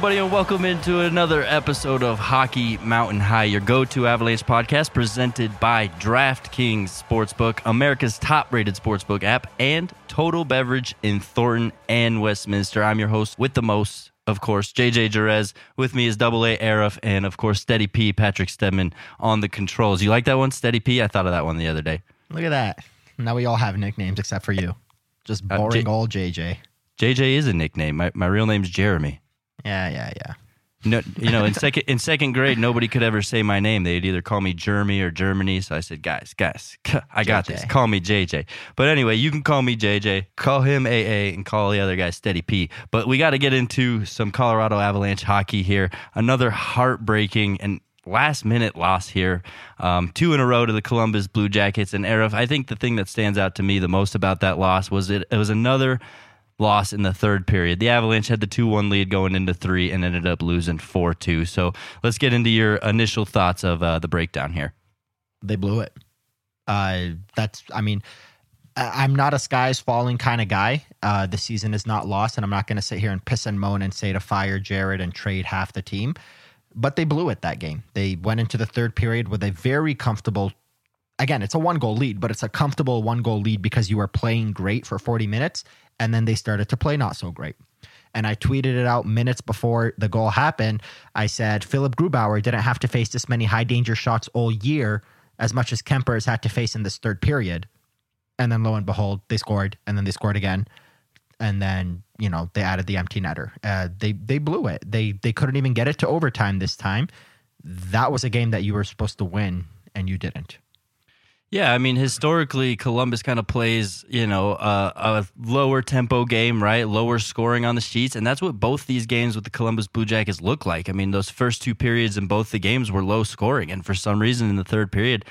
everybody, and welcome into another episode of Hockey Mountain High, your go to Avalanche podcast presented by DraftKings Sportsbook, America's top rated sportsbook app, and Total Beverage in Thornton and Westminster. I'm your host with the most, of course, JJ Jerez. With me is Double A Aarif, and of course, Steady P, Patrick Stedman on the controls. You like that one, Steady P? I thought of that one the other day. Look at that. Now we all have nicknames except for you. Just uh, boring J- old JJ. JJ is a nickname. My, my real name's Jeremy. Yeah, yeah, yeah. No, you know, in second in second grade, nobody could ever say my name. They'd either call me Jeremy or Germany. So I said, guys, guys, I got JJ. this. Call me JJ. But anyway, you can call me JJ. Call him AA, and call the other guy Steady P. But we got to get into some Colorado Avalanche hockey here. Another heartbreaking and last minute loss here. Um, two in a row to the Columbus Blue Jackets. And Aarif, I think the thing that stands out to me the most about that loss was it, it was another loss in the third period. The Avalanche had the 2 1 lead going into three and ended up losing 4 2. So let's get into your initial thoughts of uh, the breakdown here. They blew it. Uh, that's, I mean, I'm not a skies falling kind of guy. Uh, the season is not lost, and I'm not going to sit here and piss and moan and say to fire Jared and trade half the team. But they blew it that game. They went into the third period with a very comfortable. Again, it's a one goal lead, but it's a comfortable one goal lead because you were playing great for 40 minutes, and then they started to play not so great. And I tweeted it out minutes before the goal happened. I said Philipp Grubauer didn't have to face this many high danger shots all year as much as Kuemper has had to face in this third period. And then lo and behold, they scored, and then they scored again, and then you know they added the empty netter. Uh, they they blew it. They they couldn't even get it to overtime this time. That was a game that you were supposed to win, and you didn't. Yeah, I mean, historically, Columbus kind of plays, you know, uh, a lower tempo game, right? Lower scoring on the sheets. And that's what both these games with the Columbus Blue Jackets look like. I mean, those first two periods in both the games were low scoring. And for some reason in the third period,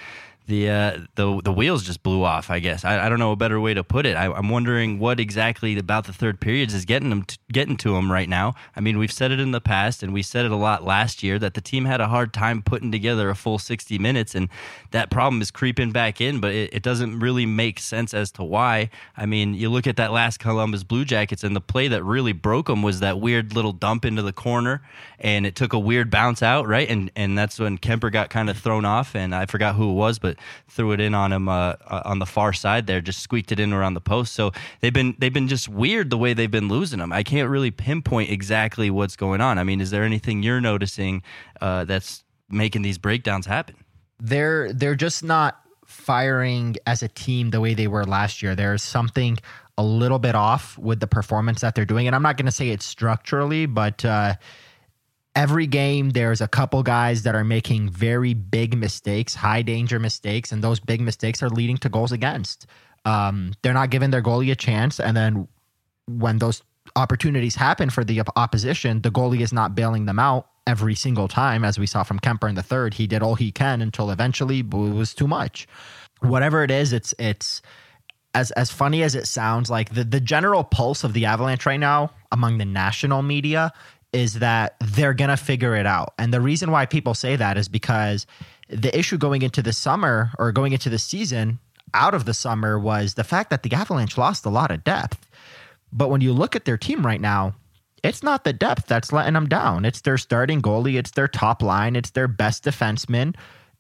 the uh, the the wheels just blew off. I guess I, I don't know a better way to put it. I, I'm wondering what exactly about the third periods is getting them to, getting to them right now. I mean, we've said it in the past, and we said it a lot last year that the team had a hard time putting together a full 60 minutes, and that problem is creeping back in. But it, it doesn't really make sense as to why. I mean, you look at that last Columbus Blue Jackets, and the play that really broke them was that weird little dump into the corner, and it took a weird bounce out, right? And and that's when Kuemper got kind of thrown off, and I forgot who it was, but threw it in on him uh, uh, on the far side there, just squeaked it in around the post. So they've been they've been just weird the way they've been losing them. I can't really pinpoint exactly what's going on. I mean, is there anything you're noticing uh, that's making these breakdowns happen? they're they're just not firing as a team the way they were last year. There's something a little bit off with the performance that they're doing, and I'm not going to say it's structurally, but uh, every game there's a couple guys that are making very big mistakes, high danger mistakes, and those big mistakes are leading to goals against. Um, they're not giving their goalie a chance, and then when those opportunities happen for the opposition, the goalie is not bailing them out every single time, as we saw from Kuemper in the third. He did all he can until eventually it was too much. Whatever it is, it's it's as as funny as it sounds. Like the the general pulse of the Avalanche right now among the national media is that they're gonna figure it out, and the reason why people say that is because the issue going into the summer or going into the season out of the summer was the fact that the Avalanche lost a lot of depth. But when you look at their team right now, it's not the depth that's letting them down. It's their starting goalie, it's their top line, it's their best defenseman.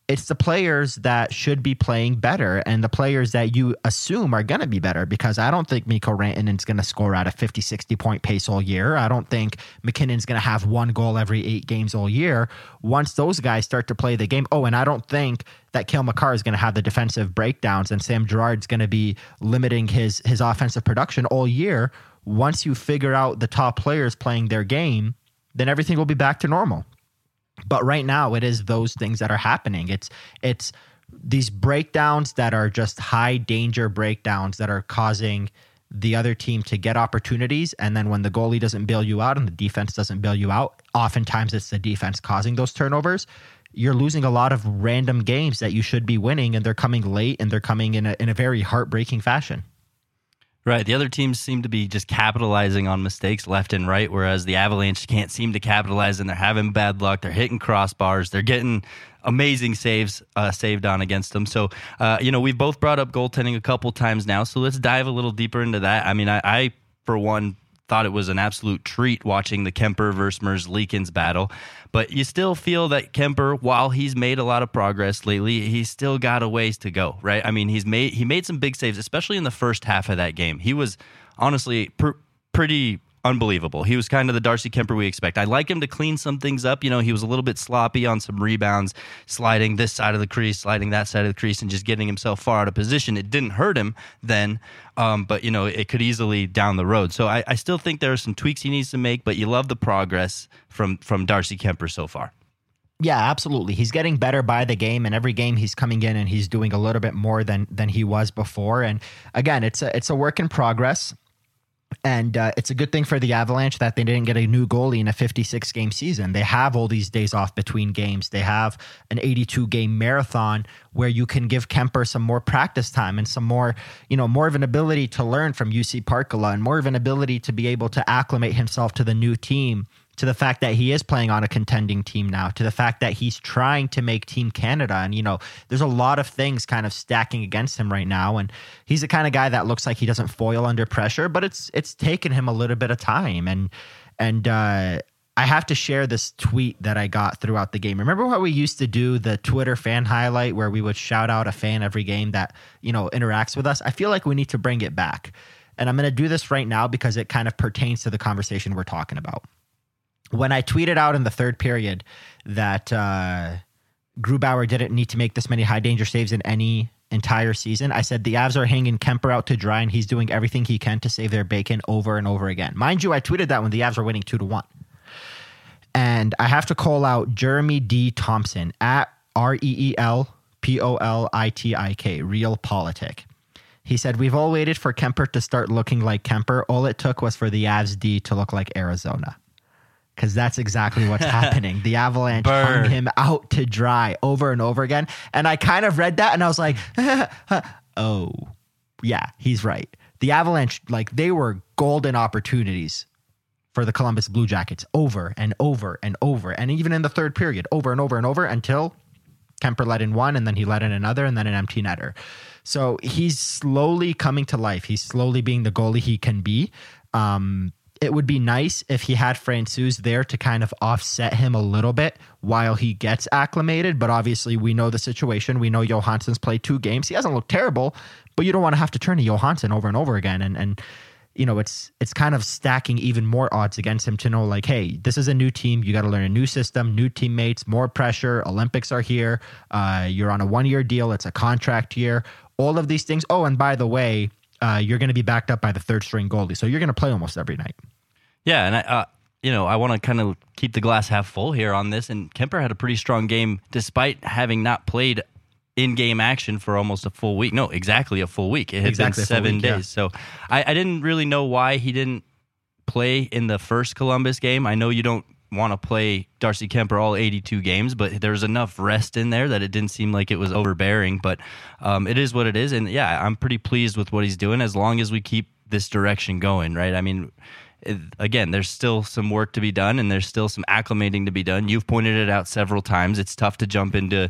It's the players that should be playing better and the players that you assume are going to be better because I don't think Mikko Rantanen's going to score at a 50, 60 point pace all year. I don't think MacKinnon's going to have one goal every eight games all year. Once those guys start to play the game, oh, and I don't think that Cale Makar is going to have the defensive breakdowns and Sam Girard's going to be limiting his his offensive production all year. Once you figure out the top players playing their game, then everything will be back to normal. But right now, it is those things that are happening. It's it's these breakdowns that are just high danger breakdowns that are causing the other team to get opportunities. And then when the goalie doesn't bail you out and the defense doesn't bail you out, oftentimes it's the defense causing those turnovers. You're losing a lot of random games that you should be winning, and they're coming late and they're coming in a, in a very heartbreaking fashion. Right. The other teams seem to be just capitalizing on mistakes left and right, whereas the Avalanche can't seem to capitalize and they're having bad luck. They're hitting crossbars. They're getting amazing saves uh, saved on against them. So, uh, you know, we've both brought up goaltending a couple times now. So let's dive a little deeper into that. I mean, I, I for one, thought it was an absolute treat watching the Kuemper versus Merzlikins battle. But you still feel that Kuemper, while he's made a lot of progress lately, he's still got a ways to go, right? I mean, he's made he made some big saves, especially in the first half of that game. He was honestly pr- pretty unbelievable. He was kind of the Darcy Kuemper we expect. I like him to clean some things up. You know, he was a little bit sloppy on some rebounds, sliding this side of the crease, sliding that side of the crease, and just getting himself far out of position. It didn't hurt him then, um, but you know, it could easily down the road. So I, I still think there are some tweaks he needs to make, but you love the progress from from Darcy Kuemper so far. Yeah, absolutely. He's getting better by the game, and every game he's coming in and he's doing a little bit more than than he was before. And again, it's a it's a work in progress. And uh, it's a good thing for the Avalanche that they didn't get a new goalie in a 56 game season. They have all these days off between games. They have an 82 game marathon where you can give Kuemper some more practice time and some more, you know, more of an ability to learn from Jussi Parkkila and more of an ability to be able to acclimate himself to the new team to the fact that he is playing on a contending team now, to the fact that he's trying to make Team Canada. And, you know, there's a lot of things kind of stacking against him right now. And he's the kind of guy that looks like he doesn't foil under pressure, but it's it's taken him a little bit of time. And and uh I have to share this tweet that I got throughout the game. Remember what we used to do the Twitter fan highlight where we would shout out a fan every game that, you know, interacts with us? I feel like we need to bring it back. And I'm going to do this right now because it kind of pertains to the conversation we're talking about when I tweeted out in the third period that uh, Grubauer didn't need to make this many high danger saves in any entire season, I said the Avs are hanging Kuemper out to dry and he's doing everything he can to save their bacon over and over again. Mind you, I tweeted that when the Avs were winning two to one. And I have to call out Jeremy D. Thompson at R E E L P O L I T I K, Real Politic. He said, We've all waited for Kuemper to start looking like Kuemper. All it took was for the Avs D to look like Arizona because that's exactly what's happening. The Avalanche Burr. hung him out to dry over and over again. And I kind of read that and I was like, oh, yeah, he's right. The Avalanche, like, they were golden opportunities for the Columbus Blue Jackets over and over and over. And even in the third period, over and over and over until Kuemper let in one and then he let in another and then an empty netter. So he's slowly coming to life. He's slowly being the goalie he can be. Um, it would be nice if he had Francouz there to kind of offset him a little bit while he gets acclimated. But obviously, we know the situation. We know Johansson's played two games. He hasn't looked terrible, but you don't want to have to turn to Johansson over and over again. And and you know, it's it's kind of stacking even more odds against him to know like, hey, this is a new team. You got to learn a new system, new teammates, more pressure. Olympics are here. Uh, you're on a one year deal. It's a contract year. All of these things. Oh, and by the way, uh, you're going to be backed up by the third string goalie. So you're going to play almost every night. Yeah, and I, uh, you know, I want to kind of keep the glass half full here on this. And Kuemper had a pretty strong game despite having not played in-game action for almost a full week. No, exactly a full week. It had exactly been seven week, days. Yeah. So I, I didn't really know why he didn't play in the first Columbus game. I know you don't want to play Darcy Kuemper all 82 games, but there's enough rest in there that it didn't seem like it was overbearing. But um, it is what it is, and yeah, I'm pretty pleased with what he's doing as long as we keep this direction going. Right? I mean. It, again, there's still some work to be done, and there's still some acclimating to be done. You've pointed it out several times. It's tough to jump into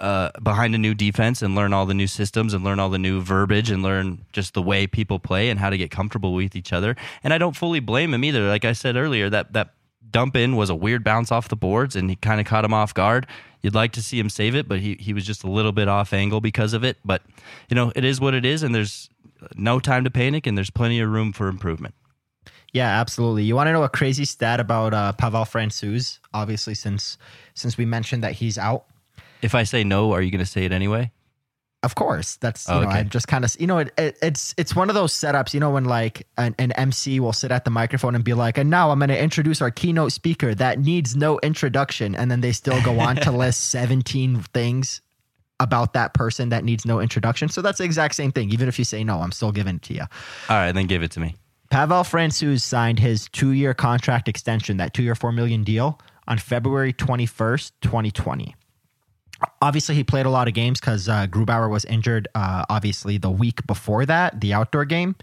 uh, behind a new defense and learn all the new systems and learn all the new verbiage and learn just the way people play and how to get comfortable with each other. And I don't fully blame him either. Like I said earlier, that that dump in was a weird bounce off the boards and he kind of caught him off guard. You'd like to see him save it, but he, he was just a little bit off angle because of it. But, you know, it is what it is, and there's no time to panic, and there's plenty of room for improvement. Yeah, absolutely. You want to know a crazy stat about uh, Pavel Francouz? Obviously, since since we mentioned that he's out. If I say no, are you going to say it anyway? Of course, that's oh, you oh, know okay. I'm just kind of you know it, it, it's it's one of those setups you know when like an, an MC will sit at the microphone and be like and now I'm going to introduce our keynote speaker that needs no introduction and then they still go on to list 17 things about that person that needs no introduction so that's the exact same thing even if you say no I'm still giving it to you. All right, then give it to me. Pavel Francouz signed his two year contract extension that two year four million deal on February 21st 2020 obviously he played a lot of games because uh, Grubauer was injured. Uh, obviously, the week before that, the outdoor game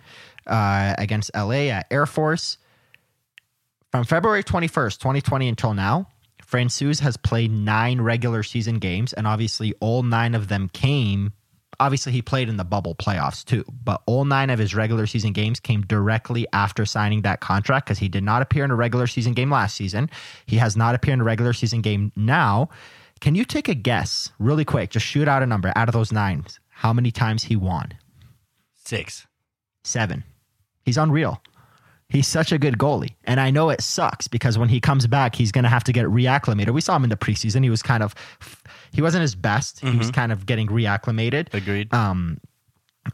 uh, against LA at Air Force. From February 21st, 2020 until now, Francouz has played nine regular season games, and obviously all nine of them came obviously he played in the bubble playoffs too, but all nine of his regular season games came directly after signing that contract because he did not appear in a regular season game last season. He has not appeared in a regular season game now. Can you take a guess really quick? Just shoot out a number out of those nine. How many times he won? Six. Seven. He's unreal. He's such a good goalie. And I know it sucks because when he comes back, he's going to have to get reacclimated. We saw him in the preseason. He was kind of, he wasn't his best. He was kind of getting reacclimated. Agreed. Um,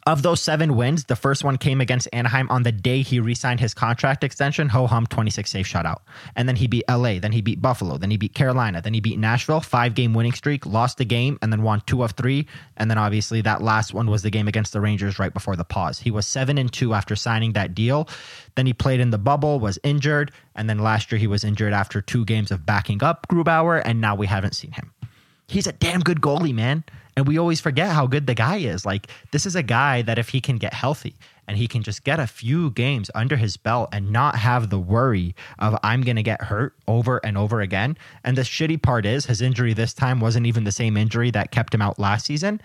of those seven wins, the first one came against Anaheim on the day he re-signed his contract extension. Ho hum, 26 safe shutout. And then he beat LA, then he beat Buffalo, then he beat Carolina, then he beat Nashville, five game winning streak, lost a game, and then won two of three. And then obviously that last one was the game against the Rangers right before the pause. He was seven and two after signing that deal. Then he played in the bubble, was injured, and then last year he was injured after two games of backing up Grubauer, and now we haven't seen him he's a damn good goalie, man. And we always forget how good the guy is. Like, this is a guy that if he can get healthy and he can just get a few games under his belt and not have the worry of, I'm going to get hurt over and over again. And the shitty part is, his injury this time wasn't even the same injury that kept him out last season.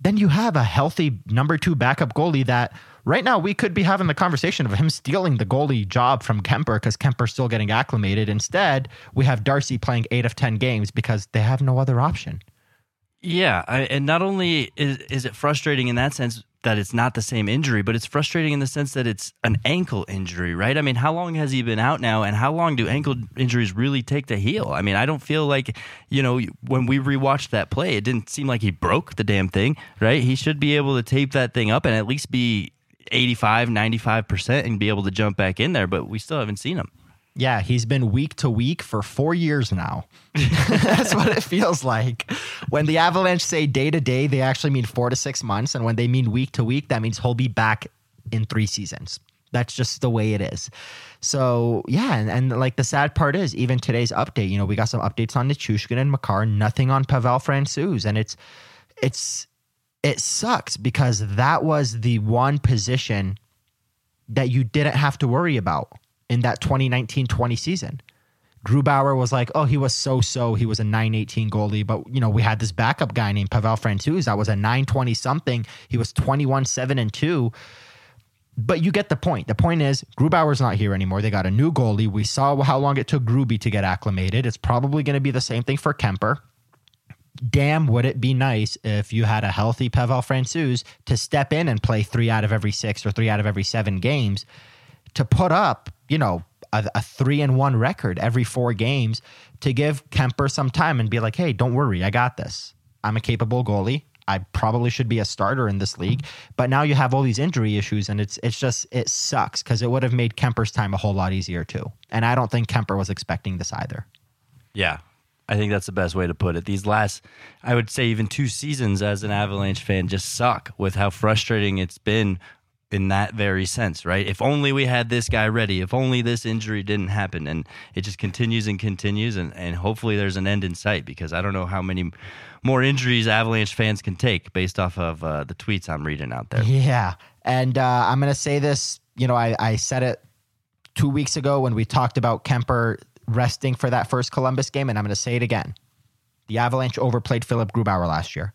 Then you have a healthy number two backup goalie that right now we could be having the conversation of him stealing the goalie job from Kuemper because Kuemper's still getting acclimated. Instead, we have Darcy playing eight of 10 games because they have no other option. Yeah, I, and not only is, is it frustrating in that sense that it's not the same injury, but it's frustrating in the sense that it's an ankle injury, right? I mean, how long has he been out now, and how long do ankle injuries really take to heal? I mean, I don't feel like, you know, when we rewatched that play, it didn't seem like he broke the damn thing, right? He should be able to tape that thing up and at least be 85, 95% and be able to jump back in there, but we still haven't seen him. Yeah, he's been week to week for four years now. That's what it feels like. When the Avalanche say day to day, they actually mean four to six months. And when they mean week to week, that means he'll be back in three seasons. That's just the way it is. So yeah, and, and like the sad part is, even today's update, you know, we got some updates on Nichushkin and Makar, nothing on Pavel Francouz, and it's it's it sucks because that was the one position that you didn't have to worry about in that 2019-20 season. Grubauer was like, oh, he was so so. He was a 918 goalie. But, you know, we had this backup guy named Pavel Francouz that was a 920 something. He was 21 7 and 2. But you get the point. The point is, Grubauer's not here anymore. They got a new goalie. We saw how long it took Gruby to get acclimated. It's probably going to be the same thing for Kuemper. Damn, would it be nice if you had a healthy Pavel Francouz to step in and play three out of every six or three out of every seven games to put up, you know, a, a, three and one record every four games to give Kuemper some time and be like, hey, don't worry, I got this. I'm a capable goalie. I probably should be a starter in this league. But now you have all these injury issues, and it's it's just it sucks because it would have made Kuemper's time a whole lot easier too. And I don't think Kuemper was expecting this either. Yeah. I think that's the best way to put it. These last, I would say, even two seasons as an Avalanche fan just suck with how frustrating it's been in that very sense, right? If only we had this guy ready, if only this injury didn't happen. And it just continues and continues. And, and hopefully there's an end in sight because I don't know how many more injuries Avalanche fans can take based off of uh, the tweets I'm reading out there. Yeah. And uh, I'm going to say this, you know, I, I said it two weeks ago when we talked about Kuemper resting for that first Columbus game. And I'm going to say it again. The Avalanche overplayed Philipp Grubauer last year.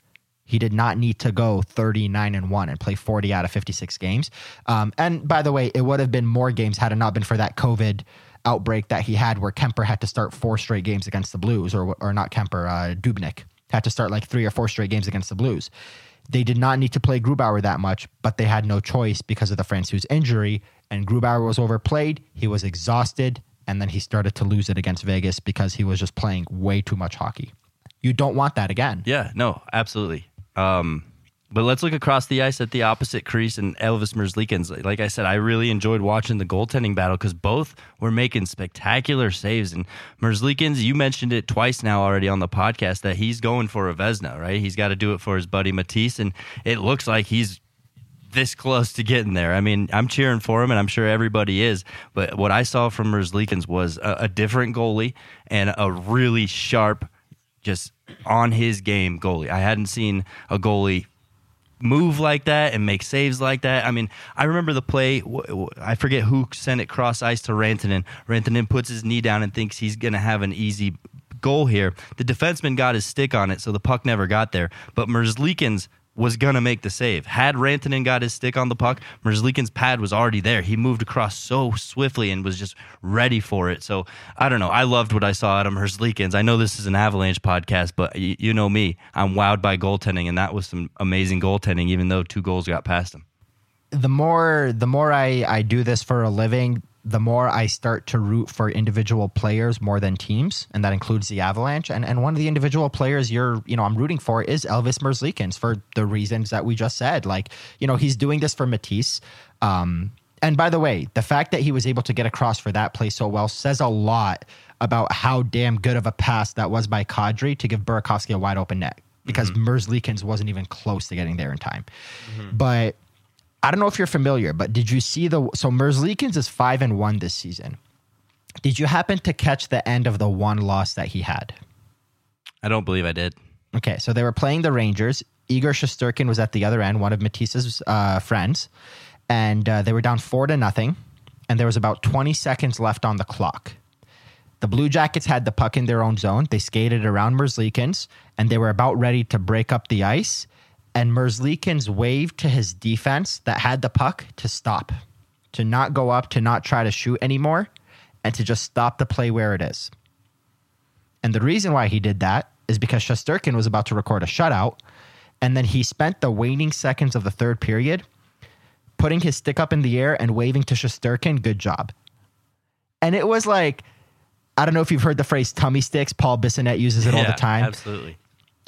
He did not need to go 39 and 1 and play 40 out of 56 games. Um, and by the way, it would have been more games had it not been for that COVID outbreak that he had where Kuemper had to start four straight games against the Blues, or, or not Kuemper, uh, Dubnyk had to start like three or four straight games against the Blues. They did not need to play Grubauer that much, but they had no choice because of the Francouz injury. And Grubauer was overplayed. He was exhausted. And then he started to lose it against Vegas because he was just playing way too much hockey. You don't want that again. Yeah, no, absolutely. Um, but let's look across the ice at the opposite crease and Elvis Merzlikins. Like I said, I really enjoyed watching the goaltending battle because both were making spectacular saves. And Merzlikins, you mentioned it twice now already on the podcast that he's going for a Vezina, right? He's got to do it for his buddy Matiss, and it looks like he's this close to getting there. I mean, I'm cheering for him, and I'm sure everybody is. But what I saw from Merzlikins was a, a different goalie and a really sharp, just on his game goalie. I hadn't seen a goalie move like that and make saves like that. I mean, I remember the play. I forget who sent it cross ice to Rantanen. Rantanen puts his knee down and thinks he's going to have an easy goal here. The defenseman got his stick on it, so the puck never got there. But Merzlikins was gonna make the save. Had Rantanen got his stick on the puck, Merzlikins' pad was already there. He moved across so swiftly and was just ready for it. So I don't know. I loved what I saw out of Merzlikins. I know this is an Avalanche podcast, but you know me. I'm wowed by goaltending, and that was some amazing goaltending. Even though two goals got past him. The more the more I, I do this for a living, the more I start to root for individual players more than teams, and that includes the Avalanche. And and one of the individual players you're you know I'm rooting for is Elvis Merzlikins for the reasons that we just said. Like you know he's doing this for Matiss. Um, and by the way, the fact that he was able to get across for that play so well says a lot about how damn good of a pass that was by Kadri to give Burakovsky a wide open net because mm Merzlikins wasn't even close to getting there in time. But I don't know if you're familiar, but did you see the so Merzlikins is five and one this season? Did you happen to catch the end of the one loss that he had? I don't believe I did. Okay, so they were playing the Rangers. Igor Shesterkin was at the other end, one of Matiss's uh, friends, and uh, they were down four to nothing. And there was about 20 seconds left on the clock. The Blue Jackets had the puck in their own zone. They skated around Merzlikins, and they were about ready to break up the ice. And Merzlikins waved to his defense that had the puck to stop, to not go up, to not try to shoot anymore, and to just stop the play where it is. And the reason why he did that is because Shesterkin was about to record a shutout. And then he spent the waning seconds of the third period putting his stick up in the air and waving to Shesterkin, good job. And it was like, I don't know if you've heard the phrase tummy sticks. Paul Bissonnette uses it all the time. Absolutely.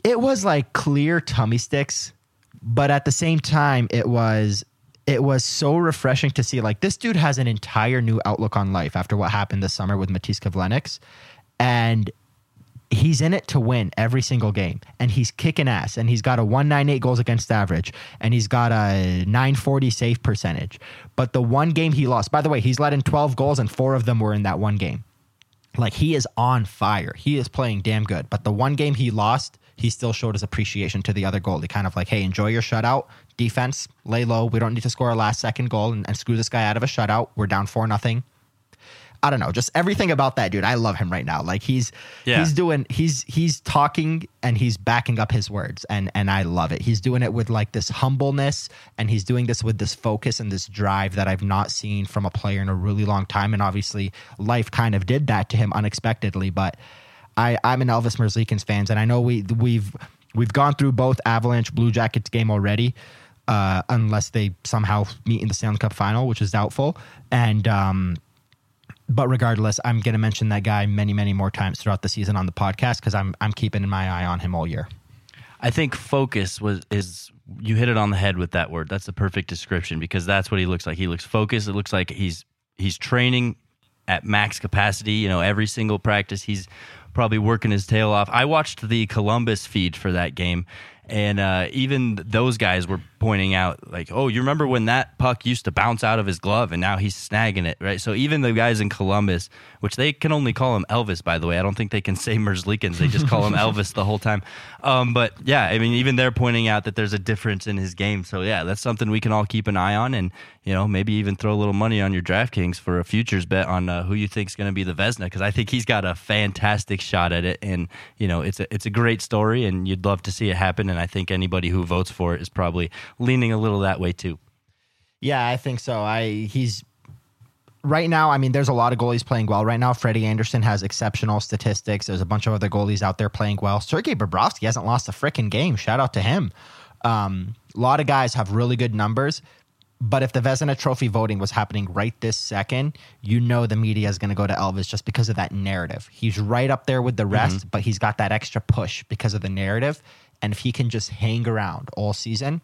It was like clear tummy sticks, but at the same time, it was it was so refreshing to see like this dude has an entire new outlook on life after what happened this summer with Matiss Kivlenieks. And he's in it to win every single game and he's kicking ass and he's got a 198 goals against average and he's got a 940 save percentage. But the one game he lost by the way he's let in 12 goals and four of them were in that one game. Like he is on fire. He is playing damn good. But the one game he lost he still showed his appreciation to the other goalie kind of like hey enjoy your shutout defense lay low we don't need to score a last second goal and, and screw this guy out of a shutout we're down four nothing I don't know, just everything about that dude. I love him right now. Like he's Yeah. he's doing he's he's talking and he's backing up his words and and I love it. He's doing it with like this humbleness and he's doing this with this focus and this drive that I've not seen from a player in a really long time and obviously life kind of did that to him unexpectedly, but I I'm an Elvis Merzlikins fans and I know we we've we've gone through both Avalanche Blue Jackets game already. Uh, unless they somehow meet in the Stanley Cup final, which is doubtful. And um, but regardless, I'm going to mention that guy many, many more times throughout the season on the podcast because I'm I'm keeping my eye on him all year. I think focus was is you hit it on the head with that word. That's the perfect description because that's what he looks like. He looks focused. It looks like he's he's training at max capacity. You know, every single practice he's probably working his tail off. I watched the Columbus feed for that game, and uh, even those guys were pointing out like, "Oh, you remember when that puck used to bounce out of his glove, and now he's snagging it, right?" So even the guys in Columbus, which they can only call him Elvis, by the way, I don't think they can say Merzlikins. They just call him Elvis the whole time. Um, but yeah, I mean, even they're pointing out that there's a difference in his game. So yeah, that's something we can all keep an eye on, and you know, maybe even throw a little money on your DraftKings for a futures bet on uh, who you think is going to be the Vezina, because I think he's got a fantastic shot at it, and you know, it's a it's a great story, and you'd love to see it happen. And I think anybody who votes for it is probably leaning a little that way too. Yeah, I think so. I he's right now. I mean, there's a lot of goalies playing well right now. Freddie Andersen has exceptional statistics. There's a bunch of other goalies out there playing well. Sergei Bobrovsky hasn't lost a freaking game. Shout out to him. Um, a lot of guys have really good numbers. But if the Vezina Trophy voting was happening right this second, you know the media is going to go to Elvis just because of that narrative. He's right up there with the rest, but he's got that extra push because of the narrative. And if he can just hang around all season,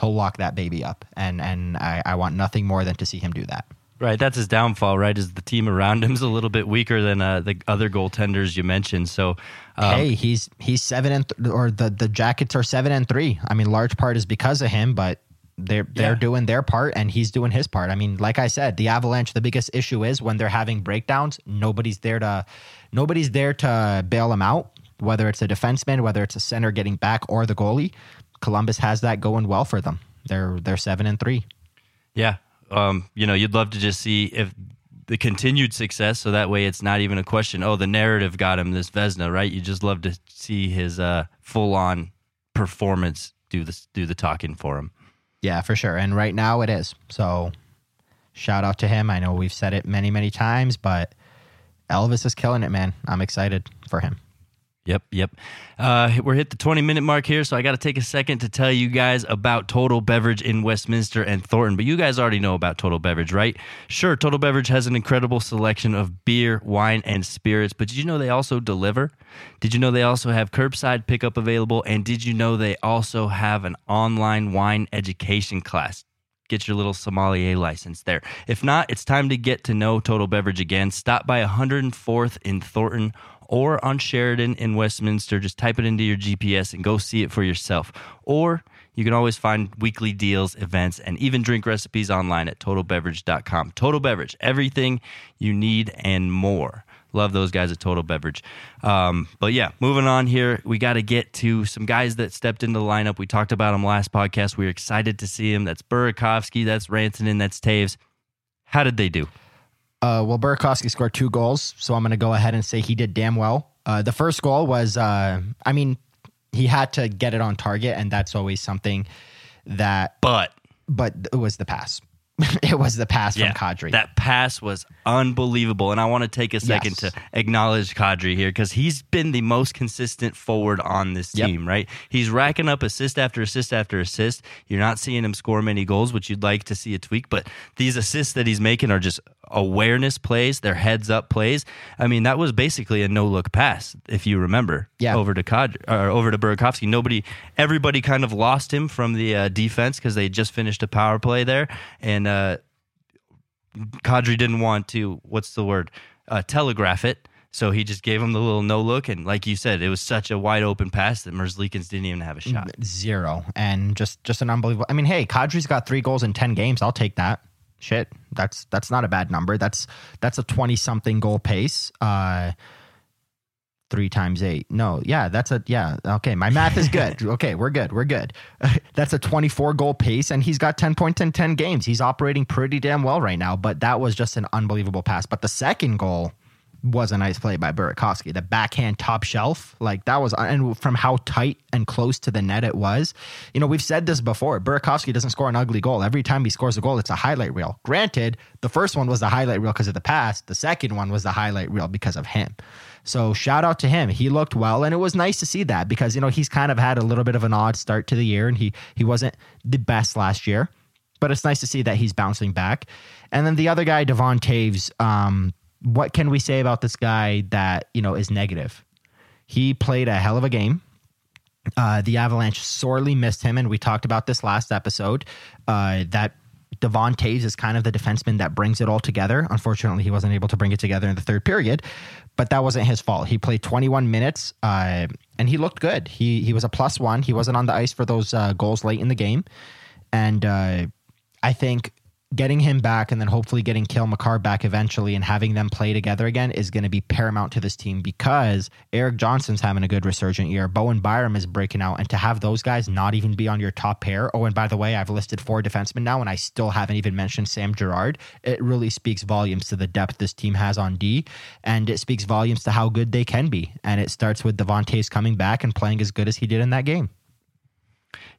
he'll lock that baby up. And and I, I want nothing more than to see him do that. Right, that's his downfall. Right, is the team around him's a little bit weaker than uh, the other goaltenders you mentioned. So, um, hey, he's he's seven and th- or the the Jackets are seven and three. I mean, large part is because of him, but they're they're Yeah. doing their part and he's doing his part. I mean, like I said, the Avalanche. The biggest issue is when they're having breakdowns. Nobody's there to nobody's there to bail them out. Whether it's a defenseman, whether it's a center getting back, or the goalie, Columbus has that going well for them. They're they're seven and three. Yeah. Um, you know, you'd love to just see if the continued success, so that way it's not even a question. Oh, the narrative got him this Vezina, right? You just love to see his uh, full on performance do the do the talking for him. Yeah, for sure. And right now it is. So shout out to him. I know we've said it many, many times, but Elvis is killing it, man. I'm excited for him. Yep, yep. Uh, we're hit the 20 minute mark here, so I got to take a second to tell you guys about Total Beverage in Westminster and Thornton. But you guys already know about Total Beverage, right? Sure, Total Beverage has an incredible selection of beer, wine, and spirits, but did you know they also deliver? Did you know they also have curbside pickup available? And did you know they also have an online wine education class? get your little sommelier license there. If not, it's time to get to know Total Beverage again. Stop by 104th in Thornton or on Sheridan in Westminster. Just type it into your GPS and go see it for yourself. Or you can always find weekly deals, events, and even drink recipes online at totalbeverage.com. Total Beverage, everything you need and more. Love those guys at Total Beverage. Um, but yeah, moving on here, we got to get to some guys that stepped into the lineup. We talked about them last podcast. We are excited to see him. That's Burakovsky, that's Rantanen, that's Toews. How did they do? Uh, well, Burakovsky scored two goals, so I'm going to go ahead and say he did damn well. Uh, the first goal was, uh, I mean, he had to get it on target, and that's always something that. But but it was the pass. it was the pass yeah, from Kadri. That pass was unbelievable. And I want to take a second yes. to acknowledge Kadri here because he's been the most consistent forward on this team, yep. right? He's racking up assist after assist after assist. You're not seeing him score many goals, which you'd like to see a tweak, but these assists that he's making are just awareness plays, they're heads up plays. I mean, that was basically a no look pass, if you remember, yeah. over to Kadri, or over to Burakovsky. Nobody, everybody kind of lost him from the uh, defense because they just finished a power play there. And uh, Kadri didn't want to, what's the word, uh, telegraph it. So he just gave him the little no look, and like you said, it was such a wide open pass that Merzlikins didn't even have a shot. Zero, and just just an unbelievable. I mean, hey, Kadri's got three goals in ten games. I'll take that. Shit, that's that's not a bad number. That's that's a twenty something goal pace. Uh, three times eight. No, yeah, that's a yeah. Okay, my math is good. okay, we're good. We're good. that's a 24 goal pace, and he's got 10 points in 10 games. He's operating pretty damn well right now. But that was just an unbelievable pass. But the second goal was a nice play by Burakovsky. The backhand top shelf, like that was, and from how tight and close to the net it was. You know, we've said this before. Burakovsky doesn't score an ugly goal. Every time he scores a goal, it's a highlight reel. Granted, the first one was the highlight reel because of the pass. The second one was the highlight reel because of him. So shout out to him. He looked well, and it was nice to see that because you know he's kind of had a little bit of an odd start to the year, and he he wasn't the best last year. But it's nice to see that he's bouncing back. And then the other guy, Devon Toews. um, what can we say about this guy that you know is negative? He played a hell of a game. Uh, the Avalanche sorely missed him, and we talked about this last episode. Uh, that Devon Toews is kind of the defenseman that brings it all together. Unfortunately, he wasn't able to bring it together in the third period, but that wasn't his fault. He played 21 minutes, uh, and he looked good. He he was a plus one. He wasn't on the ice for those uh, goals late in the game, and uh, I think getting him back and then hopefully getting Cale Makar back eventually and having them play together again is going to be paramount to this team because Erik Johnson's having a good resurgent year. Bowen Byram is breaking out. And to have those guys not even be on your top pair. Oh, and by the way, I've listed four defensemen now and I still haven't even mentioned Sam Girard. It really speaks volumes to the depth this team has on D and it speaks volumes to how good they can be. And it starts with Devon Toews coming back and playing as good as he did in that game.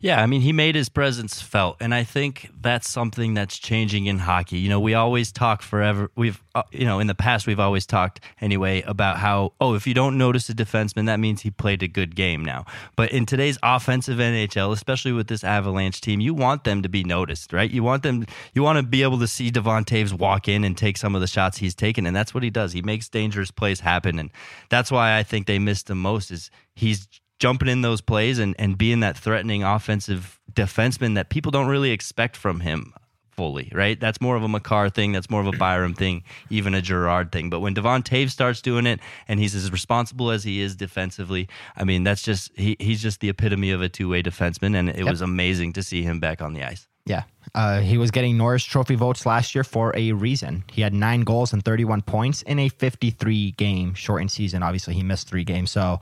Yeah, I mean, he made his presence felt, and I think that's something that's changing in hockey. You know, we always talk forever. We've, uh, you know, in the past, we've always talked anyway about how, oh, if you don't notice a defenseman, that means he played a good game now. But in today's offensive NHL, especially with this Avalanche team, you want them to be noticed, right? You want them, you want to be able to see Devon Toews walk in and take some of the shots he's taken, and that's what he does. He makes dangerous plays happen, and that's why I think they missed him most. Is he's jumping in those plays and, and being that threatening offensive defenseman that people don't really expect from him fully, right? That's more of a Makar thing. That's more of a Byram thing, even a Girard thing. But when Devon Toews starts doing it and he's as responsible as he is defensively, I mean, that's just, he, he's just the epitome of a two way defenseman. And it yep. was amazing to see him back on the ice. Yeah. Uh, he was getting Norris Trophy votes last year for a reason. He had nine goals and 31 points in a 53 game shortened season. Obviously, he missed three games. So,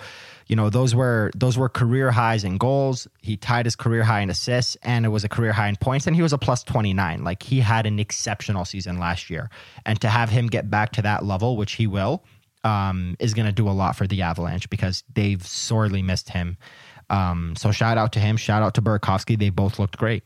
you know, those were those were career highs in goals. He tied his career high in assists, and it was a career high in points. And he was a plus 29. Like he had an exceptional season last year. And to have him get back to that level, which he will, um, is going to do a lot for the Avalanche because they've sorely missed him. Um, so shout out to him. Shout out to Burakovsky. They both looked great.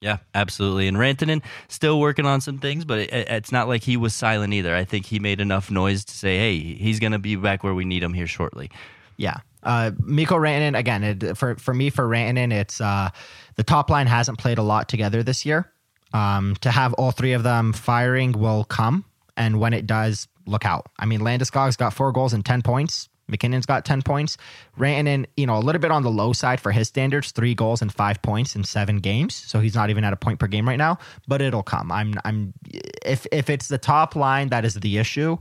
Yeah, absolutely. And Rantanen still working on some things, but it, it's not like he was silent either. I think he made enough noise to say, "Hey, he's going to be back where we need him here shortly." Yeah. Uh, Mikko Rantanen again. It, for for me, for Rantanen, it's uh, the top line hasn't played a lot together this year. Um, to have all three of them firing will come, and when it does, look out. I mean, Landeskog's got four goals and ten points. MacKinnon's got 10 points. Rantanen, you know, a little bit on the low side for his standards, three goals and five points in seven games. So he's not even at a point per game right now, but it'll come. I'm, I'm, if, if it's the top line that is the issue,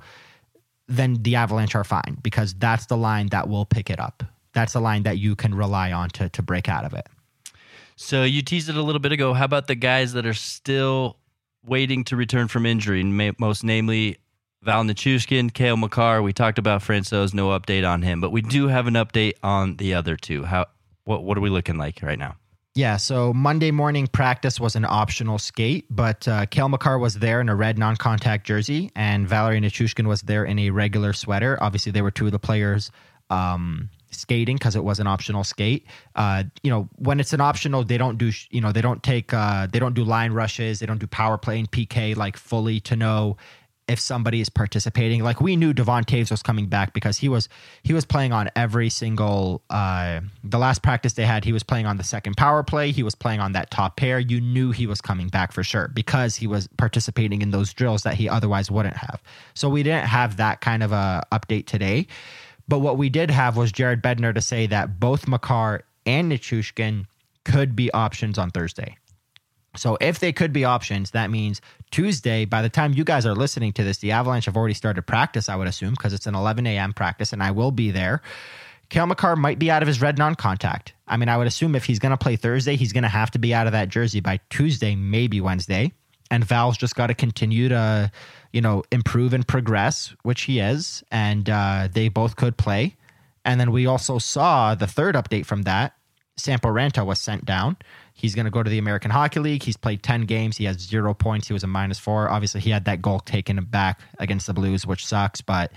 then the Avalanche are fine because that's the line that will pick it up. That's the line that you can rely on to, to break out of it. So you teased it a little bit ago. How about the guys that are still waiting to return from injury, most namely Val Nichushkin, Cale Makar. We talked about Francouz, no update on him, but we do have an update on the other two. How what what are we looking like right now? Yeah, so Monday morning practice was an optional skate, but uh, Cale Makar was there in a red non-contact jersey, and Valeri Nichushkin was there in a regular sweater. Obviously, they were two of the players um, skating because it was an optional skate. Uh, you know, when it's an optional, they don't do you know they don't take uh, they don't do line rushes, they don't do power play and PK like fully to know if somebody is participating. Like we knew Devon Toews was coming back because he was he was playing on every single uh the last practice they had, he was playing on the second power play, he was playing on that top pair. You knew he was coming back for sure because he was participating in those drills that he otherwise wouldn't have. So we didn't have that kind of a update today. But what we did have was Jared Bednar to say that both Makar and Nichushkin could be options on Thursday. So if they could be options, that means Tuesday, by the time you guys are listening to this, the Avalanche have already started practice, I would assume, because it's an 11 a.m. practice and I will be there. Cale Makar might be out of his red non contact. I mean, I would assume if he's going to play Thursday, he's going to have to be out of that jersey by Tuesday, maybe Wednesday. And Val's just got to continue to, you know, improve and progress, which he is. And uh, they both could play. And then we also saw the third update from that. Sampo Ranta was sent down. He's going to go to the American Hockey League. He's played 10 games. He has zero points. He was a minus four. Obviously, he had that goal taken back against the Blues, which sucks. But,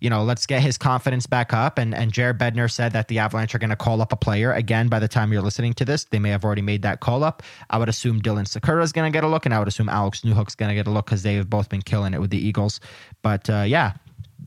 you know, let's get his confidence back up. And, and Jared Bednar said that the Avalanche are going to call up a player. Again, by the time you're listening to this, they may have already made that call up. I would assume Dylan Sikura is going to get a look, and I would assume Alex Newhook's going to get a look because they've both been killing it with the Eagles. But uh, yeah,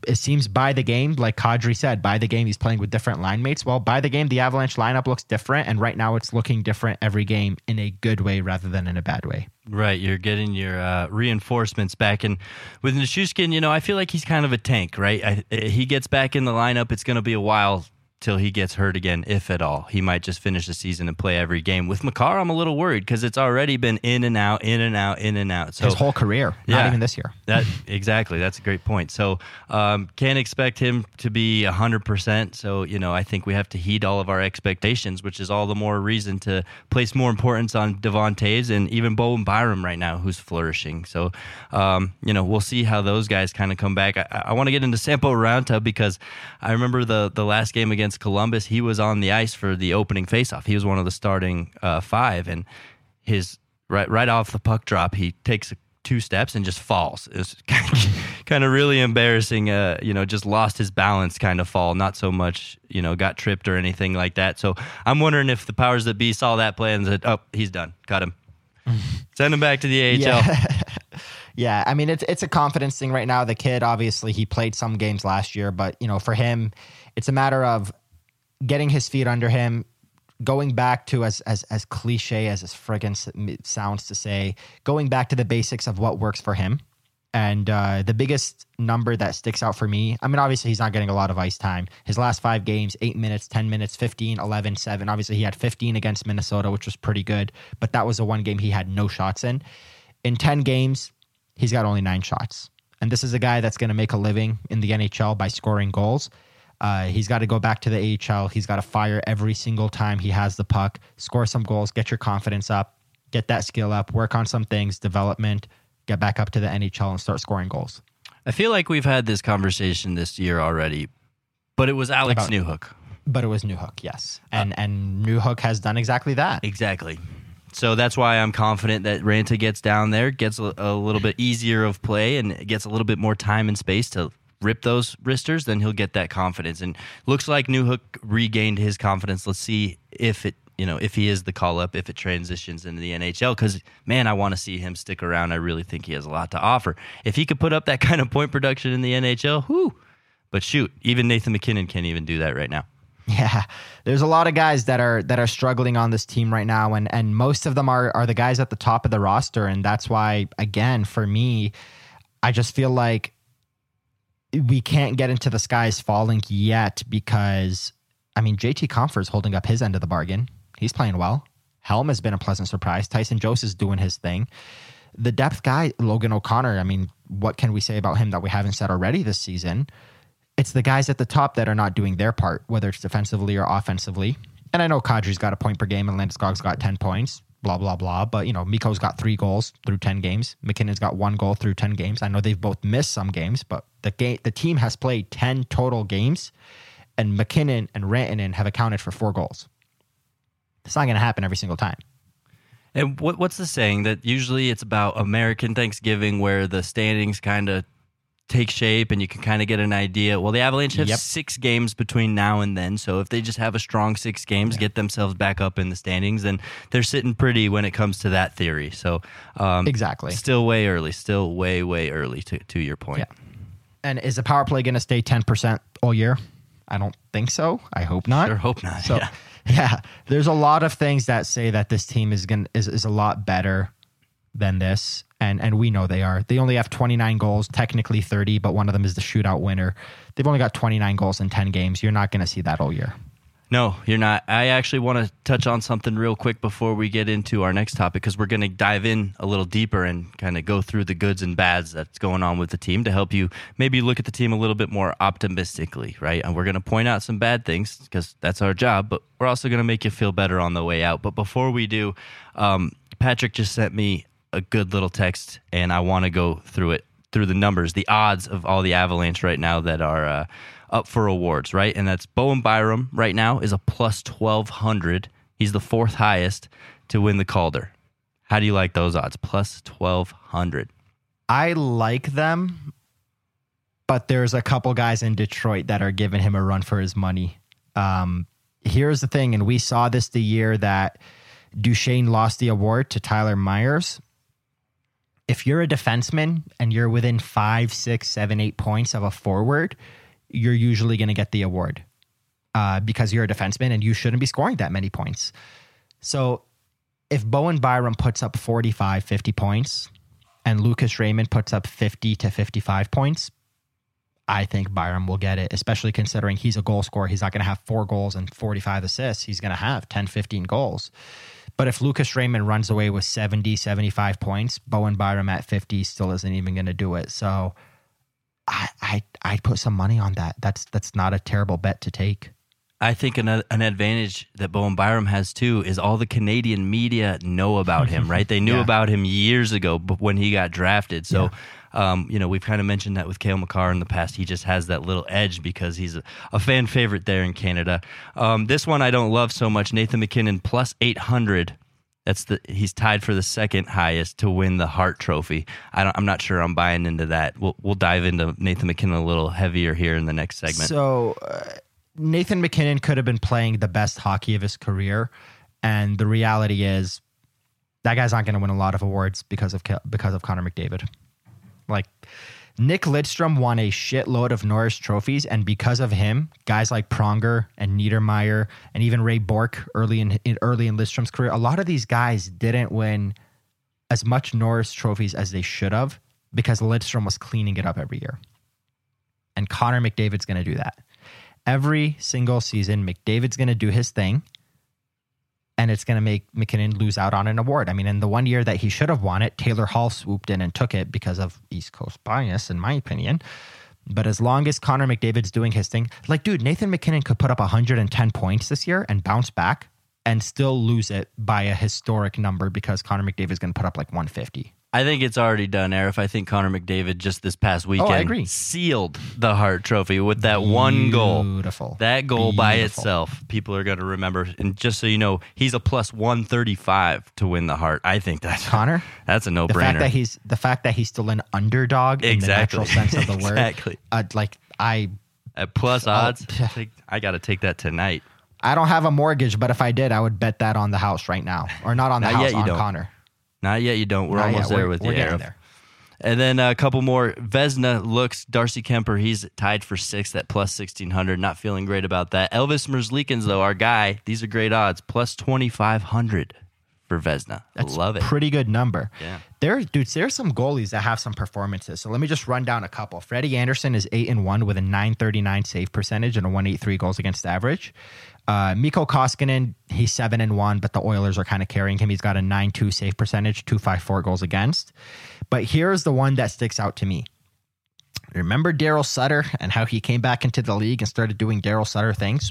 it seems by the game, like Kadri said, by the game he's playing with different line mates. Well, by the game, the Avalanche lineup looks different, and right now it's looking different every game in a good way rather than in a bad way. Right, you're getting your uh, reinforcements back, and with Nichushkin, you know, I feel like he's kind of a tank. Right, I, he gets back in the lineup. It's going to be a while till he gets hurt again, if at all. He might just finish the season and play every game. With Makar, I'm a little worried because it's already been in and out, in and out, in and out. So his whole career, yeah, not even this year. That exactly. That's a great point. So um, can't expect him to be hundred percent. So you know, I think we have to heed all of our expectations, which is all the more reason to place more importance on Devon Toews and even Bowen Byram right now, who's flourishing. So um, you know, we'll see how those guys kind of come back. I, I want to get into Sampo Ranta because I remember the the last game against against Columbus, he was on the ice for the opening faceoff. He was one of the starting uh, five, and his right right off the puck drop, he takes two steps and just falls. It's kind of really embarrassing. Uh, you know, just lost his balance, kind of fall. Not so much, you know, got tripped or anything like that. So I'm wondering if the powers that be saw that play and said, "Oh, he's done. Cut him. Send him back to the AHL." Yeah. yeah, I mean it's it's a confidence thing right now. The kid obviously he played some games last year, but you know for him, it's a matter of getting his feet under him, going back to as as as cliche as this friggin' sounds to say, going back to the basics of what works for him. And uh, the biggest number that sticks out for me, I mean, obviously he's not getting a lot of ice time. His last five games, eight minutes, 10 minutes, 15, 11, 7. Obviously, he had 15 against Minnesota, which was pretty good, but that was the one game he had no shots in. In 10 games, he's got only nine shots. And this is a guy that's going to make a living in the NHL by scoring goals. Uh, he's got to go back to the AHL. He's got to fire every single time he has the puck, score some goals, get your confidence up, get that skill up, work on some things, development, get back up to the NHL and start scoring goals. I feel like we've had this conversation this year already, but it was Alex About, Newhook. But it was Newhook, yes, and uh, and Newhook has done exactly that. Exactly. So that's why I'm confident that Ranta gets down there, gets a, a little bit easier of play, and gets a little bit more time and space to rip those wristers, then he'll get that confidence. And looks like Newhook regained his confidence. Let's see if it you know, if he is the call up, if it transitions into the NHL, because man, I want to see him stick around. I really think he has a lot to offer. If he could put up that kind of point production in the NHL, whoo. But shoot, even Nathan MacKinnon can't even do that right now. Yeah, there's a lot of guys that are that are struggling on this team right now, and and most of them are are the guys at the top of the roster, and that's why again for me, I just feel like we can't get into the skies falling yet because I mean JT Compher is holding up his end of the bargain. He's playing well. Helm has been a pleasant surprise. Tyson Jost is doing his thing. The depth guy, Logan O'Connor, I mean, what can we say about him that we haven't said already this season? It's the guys at the top that are not doing their part, whether it's defensively or offensively. And I know Kadri's got a point per game and Landeskog's got 10 points, blah, blah, blah. But, you know, Mikko's got three goals through 10 games. MacKinnon's got one goal through 10 games. I know they've both missed some games, but the game, the team has played 10 total games, and MacKinnon and Rantanen have accounted for four goals. It's not going to happen every single time. And what, what's the saying that usually it's about American Thanksgiving where the standings kind of take shape and you can kind of get an idea. Well, the Avalanche have yep. six games between now and then. So if they just have a strong six games, yeah. get themselves back up in the standings, then they're sitting pretty when it comes to that theory. So um, exactly, still way early, still way way early to to your point. Yeah. And is the power play going to stay ten percent all year? I don't think so. I hope not. Sure, hope not. So, yeah. Yeah, there's a lot of things that say that this team is going is is a lot better than this, and and we know they are. They only have 29 goals, technically 30, but one of them is the shootout winner. They've only got 29 goals in 10 games. You're not going to see that all year. No, you're not. I actually want to touch on something real quick before we get into our next topic because we're going to dive in a little deeper and kind of go through the goods and bads that's going on with the team to help you maybe look at the team a little bit more optimistically, right? And we're going to point out some bad things because that's our job, but we're also going to make you feel better on the way out. But before we do, um, Patrick just sent me a good little text and I want to go through it, through the numbers, the odds of all the Avalanche right now that are. Uh, up for awards, right? And that's Bowen Byram right now is a plus 1200. He's the fourth highest to win the Calder. How do you like those odds? Plus 1200. I like them, but there's a couple guys in Detroit that are giving him a run for his money. Um, here's the thing, and we saw this the year that Duchene lost the award to Tyler Myers. If you're a defenseman and you're within five, six, seven, eight points of a forward, you're usually going to get the award uh, because you're a defenseman and you shouldn't be scoring that many points. So if Bowen Byram puts up 45, 50 points and Lucas Raymond puts up 50 to 55 points, I think Byram will get it, especially considering he's a goal scorer. He's not going to have four goals and 45 assists. He's going to have 10, 15 goals. But if Lucas Raymond runs away with 70, 75 points, Bowen Byram at 50 still isn't even going to do it. So I, I I'd put some money on that. That's that's not a terrible bet to take. I think an, an advantage that Bowen Byram has too is all the Canadian media know about him, right? They knew yeah. about him years ago when he got drafted. So, yeah. Um, you know, we've kind of mentioned that with Cale Makar in the past. He just has that little edge because he's a, a fan favorite there in Canada. Um, this one I don't love so much. Nathan MacKinnon plus 800 that's the he's tied for the second highest to win the Hart Trophy. I am not sure I'm buying into that. We'll we'll dive into Nathan MacKinnon a little heavier here in the next segment. So uh, Nathan MacKinnon could have been playing the best hockey of his career, and the reality is that guy's not going to win a lot of awards because of because of Connor McDavid. Like Nick Lidstrom won a shitload of Norris trophies, and because of him, guys like Pronger and Niedermayer and even Ray Bourque early in, in early in Lidstrom's career, a lot of these guys didn't win as much Norris trophies as they should have because Lidstrom was cleaning it up every year. And Connor McDavid's going to do that. Every single season, McDavid's going to do his thing and it's going to make MacKinnon lose out on an award. I mean, in the one year that he should have won it, Taylor Hall swooped in and took it because of East Coast bias, in my opinion. But as long as Connor McDavid's doing his thing, like, dude, Nathan MacKinnon could put up 110 points this year and bounce back and still lose it by a historic number because Connor McDavid is going to put up like 150 I think it's already done, Aarif. I think Connor McDavid just this past weekend Oh, agree. sealed the Hart Trophy with that one goal. Beautiful. That goal by itself, people are going to remember. And just so you know, he's a plus 135 to win the Hart. I think that's Connor, that's a no the fact brainer. that he's the fact that he's still an underdog Exactly. in the natural sense of the word. Exactly. Uh, like I, At plus Oh, odds, yeah. I, I got to take that tonight. I don't have a mortgage, but if I did, I would bet that on the house right now, or not on the Not house yet, on don't. Connor. Not yet, you don't. We're Not almost yet. there We're- with we're you, getting Aarif. there. And then a couple more. Vezina looks Darcy Kuemper. He's tied for sixth at plus sixteen hundred. Not feeling great about that. Elvis Merzlikins though, our guy. These are great odds. Plus twenty five hundred for Vezina. That's Love it. Pretty good number. Yeah. There, dudes, there's some goalies that have some performances. So let me just run down a couple. Freddie Andersen is eight and one with a 939 save percentage and a 183 goals against average. Uh, Mikko Koskinen, he's seven and one, but the Oilers are kind of carrying him. He's got a 9-2 save percentage, 254 goals against. But here's the one that sticks out to me. Remember Daryl Sutter and how he came back into the league and started doing Daryl Sutter things?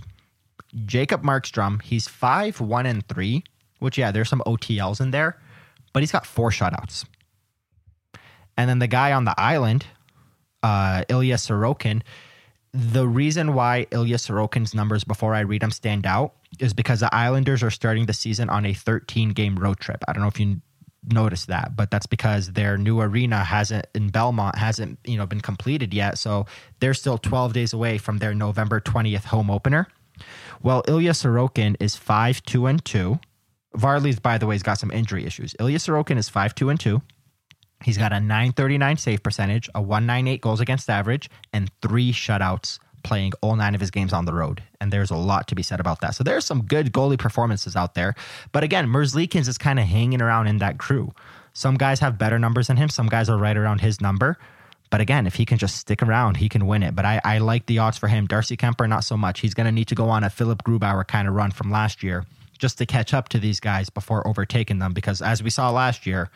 Jacob Markstrom, he's five, one, and three, which yeah, there's some OTLs in there, but he's got four shutouts. And then the guy on the island, uh, Ilya Sorokin, the reason why Ilya Sorokin's numbers before I read them stand out is because the Islanders are starting the season on a 13 game road trip. I don't know if you noticed that, but that's because their new arena hasn't in Belmont hasn't, you know, been completed yet. So they're still 12 days away from their November 20th home opener. Well, Ilya Sorokin is 5 2 and 2. Varley's, by the way, has got some injury issues. Ilya Sorokin is 5 2 and 2. He's got a 939 save percentage, a 198 goals against average, and three shutouts playing all nine of his games on the road. And there's a lot to be said about that. So there's some good goalie performances out there. But again, Merzlikins is kind of hanging around in that crew. Some guys have better numbers than him, some guys are right around his number. But again, if he can just stick around, he can win it. But I, I like the odds for him. Darcy Kuemper, not so much. He's going to need to go on a Philipp Grubauer kind of run from last year just to catch up to these guys before overtaking them. Because as we saw last year,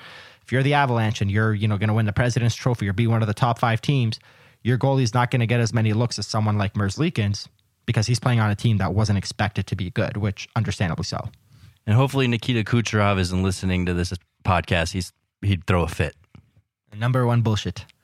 if you're the Avalanche and you're you know going to win the President's Trophy or be one of the top five teams, your goalie's not going to get as many looks as someone like Merzlikins because he's playing on a team that wasn't expected to be good, which understandably so. And hopefully Nikita Kucherov isn't listening to this podcast. He's he'd throw a fit. Number one bullshit.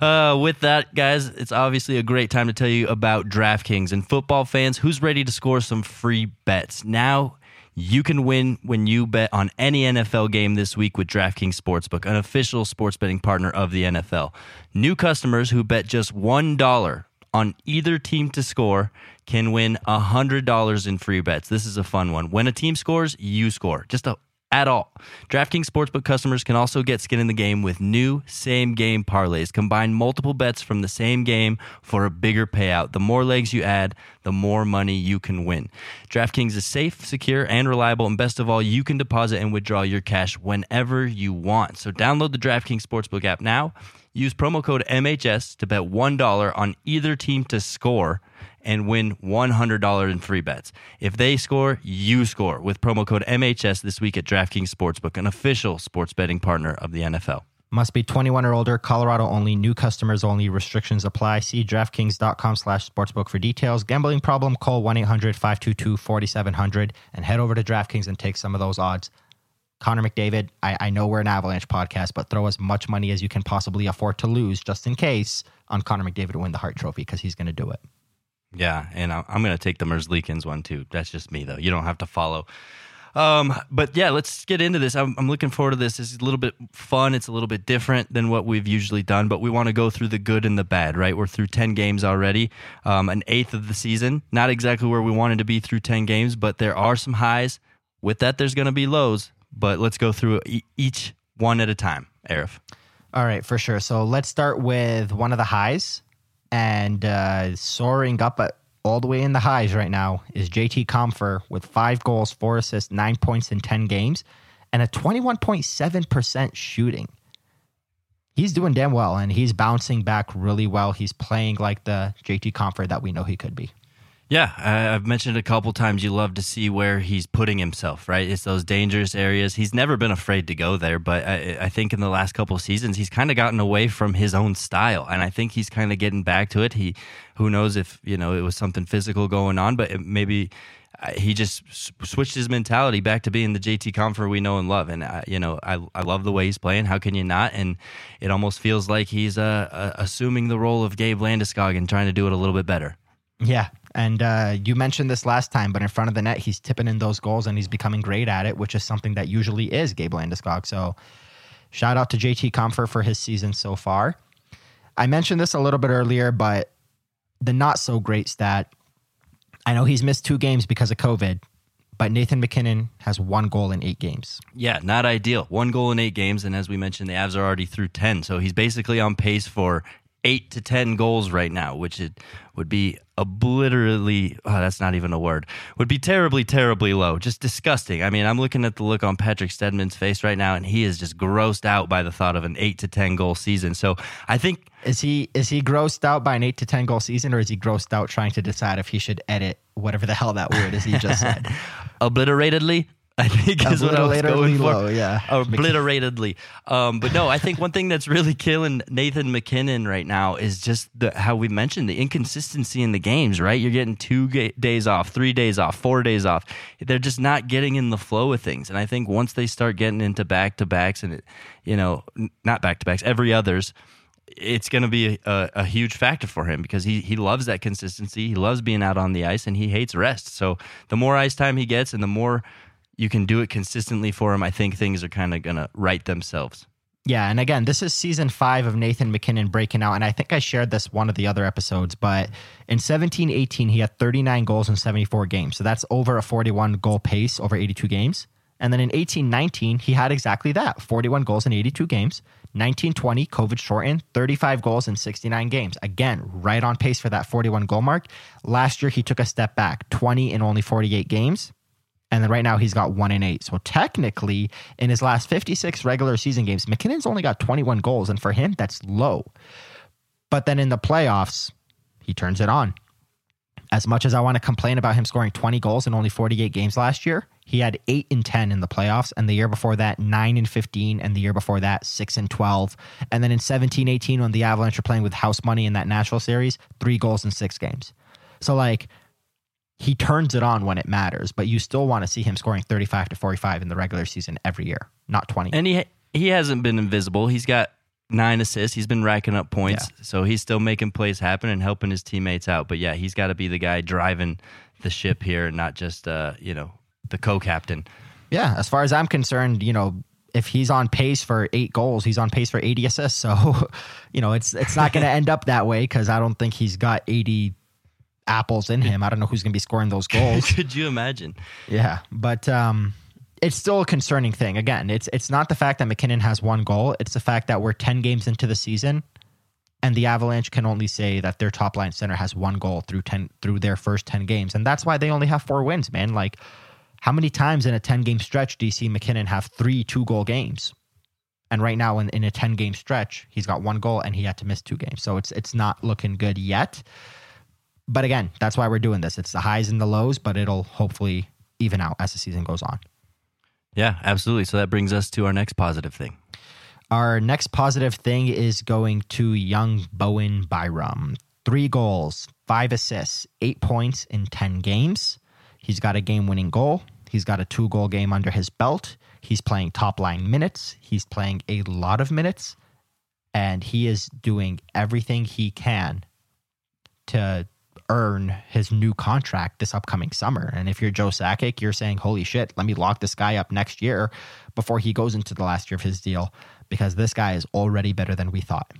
Uh, with that, guys, it's obviously a great time to tell you about DraftKings and football fans. Who's ready to score some free bets? Now you can win when you bet on any NFL game this week with DraftKings Sportsbook, an official sports betting partner of the NFL. New customers who bet just $1 on either team to score can win $100 in free bets. This is a fun one. When a team scores, you score. Just a at all. DraftKings Sportsbook customers can also get skin in the game with new same game parlays. Combine multiple bets from the same game for a bigger payout. The more legs you add, the more money you can win. DraftKings is safe, secure, and reliable, and best of all, you can deposit and withdraw your cash whenever you want. So download the DraftKings Sportsbook app now. Use promo code MHS to bet $1 on either team to score and win $100 in free bets. If they score, you score with promo code MHS this week at DraftKings Sportsbook, an official sports betting partner of the NFL. Must be 21 or older, Colorado only, new customers only, restrictions apply. See DraftKings.com slash sportsbook for details. Gambling problem, call 1-800-522-4700 and head over to DraftKings and take some of those odds. Connor McDavid, I, I know we're an Avalanche podcast, but throw as much money as you can possibly afford to lose just in case on Connor McDavid to win the Hart Trophy because he's going to do it. Yeah, and I'm going to take the Merzlikins one too. That's just me, though. You don't have to follow. Um, but yeah, let's get into this. I'm, I'm looking forward to this. Is a little bit fun. It's a little bit different than what we've usually done, but we want to go through the good and the bad, right? We're through 10 games already, um, an eighth of the season. Not exactly where we wanted to be through 10 games, but there are some highs. With that, there's going to be lows, but let's go through each one at a time. Aarif. All right, for sure. So let's start with one of the highs, and uh, soaring up at, all the way in the highs right now is JT Compher with five goals, four assists, nine points in ten games, and a twenty-one point seven percent shooting. He's doing damn well, and he's bouncing back really well. He's playing like the JT Compher that we know he could be. Yeah, I, I've mentioned a couple times you love to see where he's putting himself, right? It's those dangerous areas. He's never been afraid to go there, but I, I think in the last couple seasons, he's kind of gotten away from his own style. And I think he's kind of getting back to it. He, who knows if, you know, it was something physical going on, but maybe he just switched his mentality back to being the JT Compher we know and love. And I, you know, I I love the way he's playing. How can you not? And it almost feels like he's uh, uh, assuming the role of Gabe Landeskog and trying to do it a little bit better. Yeah, and uh, you mentioned this last time, but in front of the net, he's tipping in those goals and he's becoming great at it, which is something that usually is Gabe Landeskog. So, shout out to JT Compher for his season so far. I mentioned this a little bit earlier, but the not so great stat I know he's missed two games because of COVID, but Nathan MacKinnon has one goal in eight games. Yeah, not ideal. One goal in eight games. And as we mentioned, the Avs are already through 10. So he's basically on pace for eight to 10 goals right now, which it would be obliterately, oh, that's not even a word, would be terribly, terribly low. Just disgusting. I mean, I'm looking at the look on patrick Stedman's face right now, and he is just grossed out by the thought of an eight to 10 goal season. So I think. Is he is he grossed out by an eight to ten goal season, or is he grossed out trying to decide if he should edit whatever the hell that word is he just said? Obliteratedly, I think is what I was going for. Low, yeah, obliteratedly. Um, but no, I think one thing that's really killing Nathan MacKinnon right now is just the how we mentioned the inconsistency in the games. Right, you're getting two ga- days off, three days off, four days off. They're just not getting in the flow of things. And I think once they start getting into back to backs and it, you know, not back to backs, every others it's going to be a, a, huge factor for him because he he loves that consistency. He loves being out on the ice and he hates rest. So the more ice time he gets and the more you can do it consistently for him, I think things are kind of going to right themselves. Yeah, and again, this is season five of Nathan MacKinnon breaking out. And I think I shared this one of the other episodes, but in 17 18, he had 39 goals in 74 games. So that's over a 41 goal pace over 82 games. And then in 18 19, he had exactly that 41 goals in 82 games. 19 20, COVID shortened, 35 goals in 69 games. Again, right on pace for that 41 goal mark. Last year, he took a step back 20 in only 48 games. And then right now he's got one in eight. So technically, in his last 56 regular season games, MacKinnon's only got 21 goals. And for him, that's low. But then in the playoffs, he turns it on. As much as I want to complain about him scoring 20 goals in only 48 games last year, he had 8 in 10 in the playoffs. And the year before that, 9 in 15. And the year before that, 6 in 12. And then in 17 18, when the Avalanche are playing with house money in that Nashville series, 3 goals in 6 games. So, like, he turns it on when it matters, but you still want to see him scoring 35 to 45 in the regular season every year, not 20. And he he hasn't been invisible. He's got nine assists. He's been racking up points, yeah. so he's still making plays happen and helping his teammates out. But yeah, he's got to be the guy driving the ship here, not just uh, you know the co-captain. Yeah, as far as I'm concerned, you know, if he's on pace for eight goals, he's on pace for 80 assists. So, you know, it's it's not going to end up that way because I don't think he's got 80 apples in him. I don't know who's going to be scoring those goals. Could you imagine? Yeah, but um, it's still a concerning thing. Again, it's it's not the fact that MacKinnon has one goal. It's the fact that we're ten games into the season, and the Avalanche can only say that their top line center has one goal through ten through their first ten games, and that's why they only have four wins. Man, like how many times in a ten game stretch do you see MacKinnon have three two goal games? And right now, in, in a ten game stretch, he's got one goal and he had to miss two games. So it's it's not looking good yet. But again, that's why we're doing this. It's the highs and the lows, but it'll hopefully even out as the season goes on. Yeah, absolutely. So that brings us to our next positive thing. Our next positive thing is going to young Bowen Byram. Three goals, five assists, eight points in 10 games. He's got a game winning goal. He's got a two goal game under his belt. He's playing top line minutes. He's playing a lot of minutes. And he is doing everything he can to earn his new contract this upcoming summer. And if you're Joe Sakic, you're saying, holy shit, let me lock this guy up next year before he goes into the last year of his deal because this guy is already better than we thought.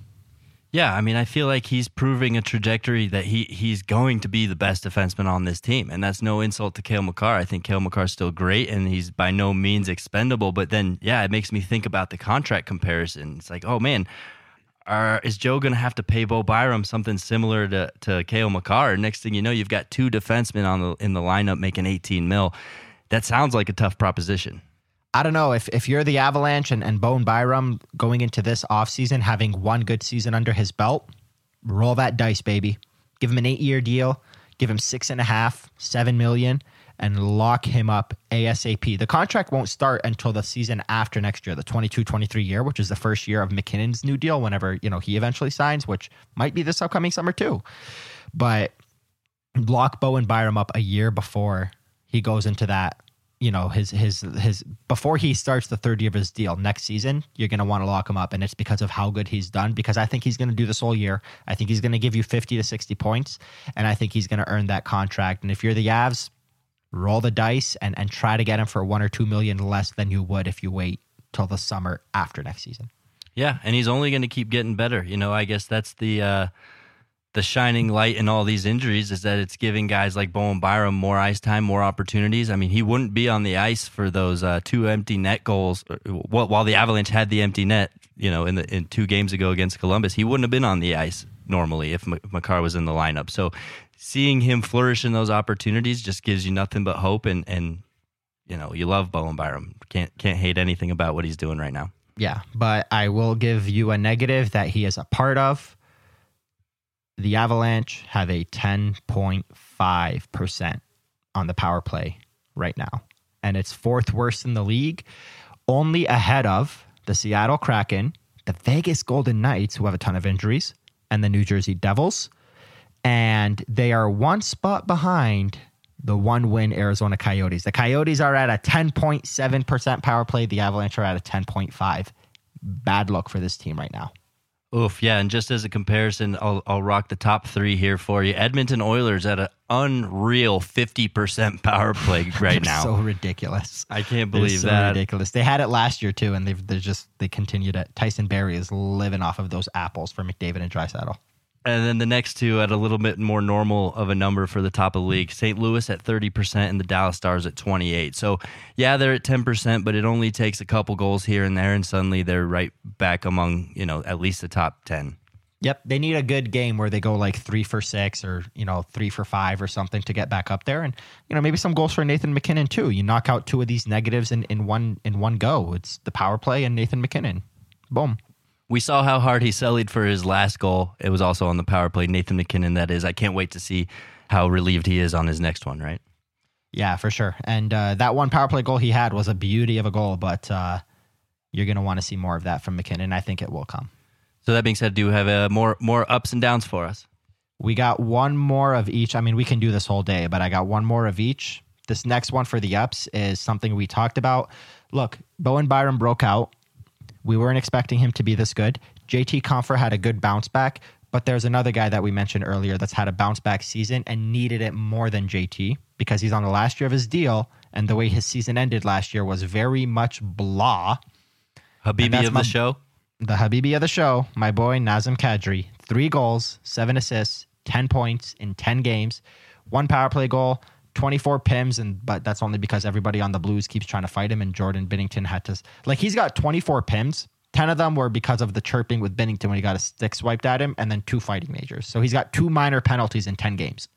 Yeah, I mean, I feel like he's proving a trajectory that he he's going to be the best defenseman on this team, and that's no insult to Cale Makar. I think Cale Makar's still great, and he's by no means expendable. But then, yeah, it makes me think about the contract comparison. It's like, oh man, are is Joe going to have to pay Bo Byram something similar to to Cale Makar? Next thing you know, you've got two defensemen on the in the lineup making 18 mil. That sounds like a tough proposition. I don't know if if you're the Avalanche and, and Bowen Byram going into this offseason having one good season under his belt, roll that dice, baby. Give him an eight year deal, give him six and a half, seven million, and lock him up ASAP. The contract won't start until the season after next year, the 22-23 year, which is the first year of MacKinnon's new deal whenever, you know, he eventually signs, which might be this upcoming summer too. But lock Bowen Byram up a year before he goes into that you know his his his before he starts the third year of his deal next season you're going to want to lock him up and it's because of how good he's done because i think he's going to do this whole year i think he's going to give you 50 to 60 points and i think he's going to earn that contract and if you're the Avs roll the dice and and try to get him for 1 or 2 million less than you would if you wait till the summer after next season yeah and he's only going to keep getting better you know i guess that's the uh the shining light in all these injuries is that it's giving guys like Bowen Byram more ice time, more opportunities. I mean, he wouldn't be on the ice for those uh, two empty net goals uh, while the Avalanche had the empty net. You know, in the in two games ago against Columbus, he wouldn't have been on the ice normally if Makar was in the lineup. So, seeing him flourish in those opportunities just gives you nothing but hope. And and you know, you love Bowen Byram. Can't can't hate anything about what he's doing right now. Yeah, but I will give you a negative that he is a part of the Avalanche have a 10.5% on the power play right now. And it's fourth worst in the league, only ahead of the Seattle Kraken, the Vegas Golden Knights, who have a ton of injuries, and the New Jersey Devils. And they are one spot behind the one win Arizona Coyotes. The Coyotes are at a 10.7% power play. The Avalanche are at a 10.5. Bad luck for this team right now. Oof, yeah, and just as a comparison, I'll, I'll rock the top three here for you. Edmonton Oilers at an unreal fifty percent power play right now. so ridiculous. I can't believe so that. Ridiculous. They had it last year too, and they've they just they continued it. Tyson Barrie is living off of those apples for McDavid and Draisaitl. And then the next two at a little bit more normal of a number for the top of the league. St. Louis at 30% and the Dallas Stars at 28. So, yeah, they're at 10%, but it only takes a couple goals here and there and suddenly they're right back among, you know, at least the top 10. Yep, they need a good game where they go like 3 for 6 or, you know, 3 for 5 or something to get back up there and, you know, maybe some goals for Nathan MacKinnon too. You knock out two of these negatives in in one in one go. It's the power play and Nathan MacKinnon. Boom. We saw how hard he sellied for his last goal. It was also on the power play. Nathan MacKinnon, that is. I can't wait to see how relieved he is on his next one, right? Yeah, for sure. And uh, that one power play goal he had was a beauty of a goal, but uh, you're going to want to see more of that from MacKinnon. I think it will come. So that being said, do you have uh, more more ups and downs for us? We got one more of each. I mean, we can do this whole day, but I got one more of each. This next one for the ups is something we talked about. Look, Bowen Byram broke out we weren't expecting him to be this good. JT Compher had a good bounce back, but there's another guy that we mentioned earlier that's had a bounce back season and needed it more than JT because he's on the last year of his deal. And the way his season ended last year was very much blah. Habibi of my, the show? The Habibi of the show, my boy Nazem Kadri. Three goals, seven assists, 10 points in 10 games, one power play goal, 24 pims and but that's only because everybody on the blues keeps trying to fight him and jordan binnington had to like he's got 24 pims. 10 of them were because of the chirping with binnington when he got a stick swiped at him and then two fighting majors. So he's got two minor penalties in 10 games.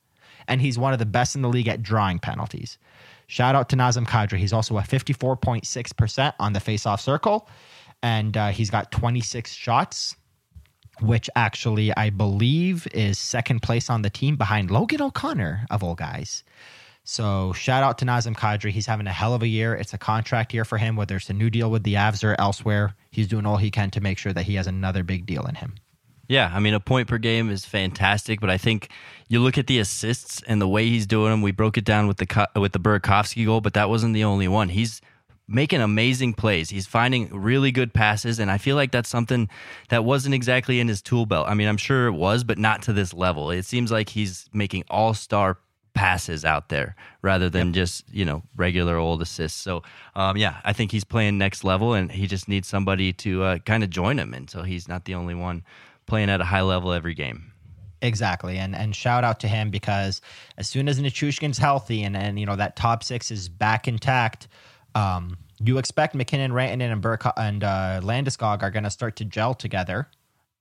And he's one of the best in the league at drawing penalties. Shout out to nazem kadri. He's also a 54.6% on the face-off circle. And uh, he's got 26 shots which actually I believe is second place on the team behind Logan O'Connor of all guys. So shout out to Nazem Kadri. He's having a hell of a year. It's a contract year for him, whether it's a new deal with the Avs or elsewhere. He's doing all he can to make sure that he has another big deal in him. Yeah, I mean, a point per game is fantastic, but I think you look at the assists and the way he's doing them. We broke it down with the with the Burakovsky goal, but that wasn't the only one. He's making amazing plays. He's finding really good passes, and I feel like that's something that wasn't exactly in his tool belt. I mean, I'm sure it was, but not to this level. It seems like he's making all star passes out there rather than yep. just you know regular old assists. So um, yeah, I think he's playing next level, and he just needs somebody to uh, kind of join him. And so he's not the only one playing at a high level every game. Exactly, and and shout out to him because as soon as Nichushkin's healthy and and you know that top six is back intact, um, you expect MacKinnon, Rantanen, and Burke and uh, Landeskog are going to start to gel together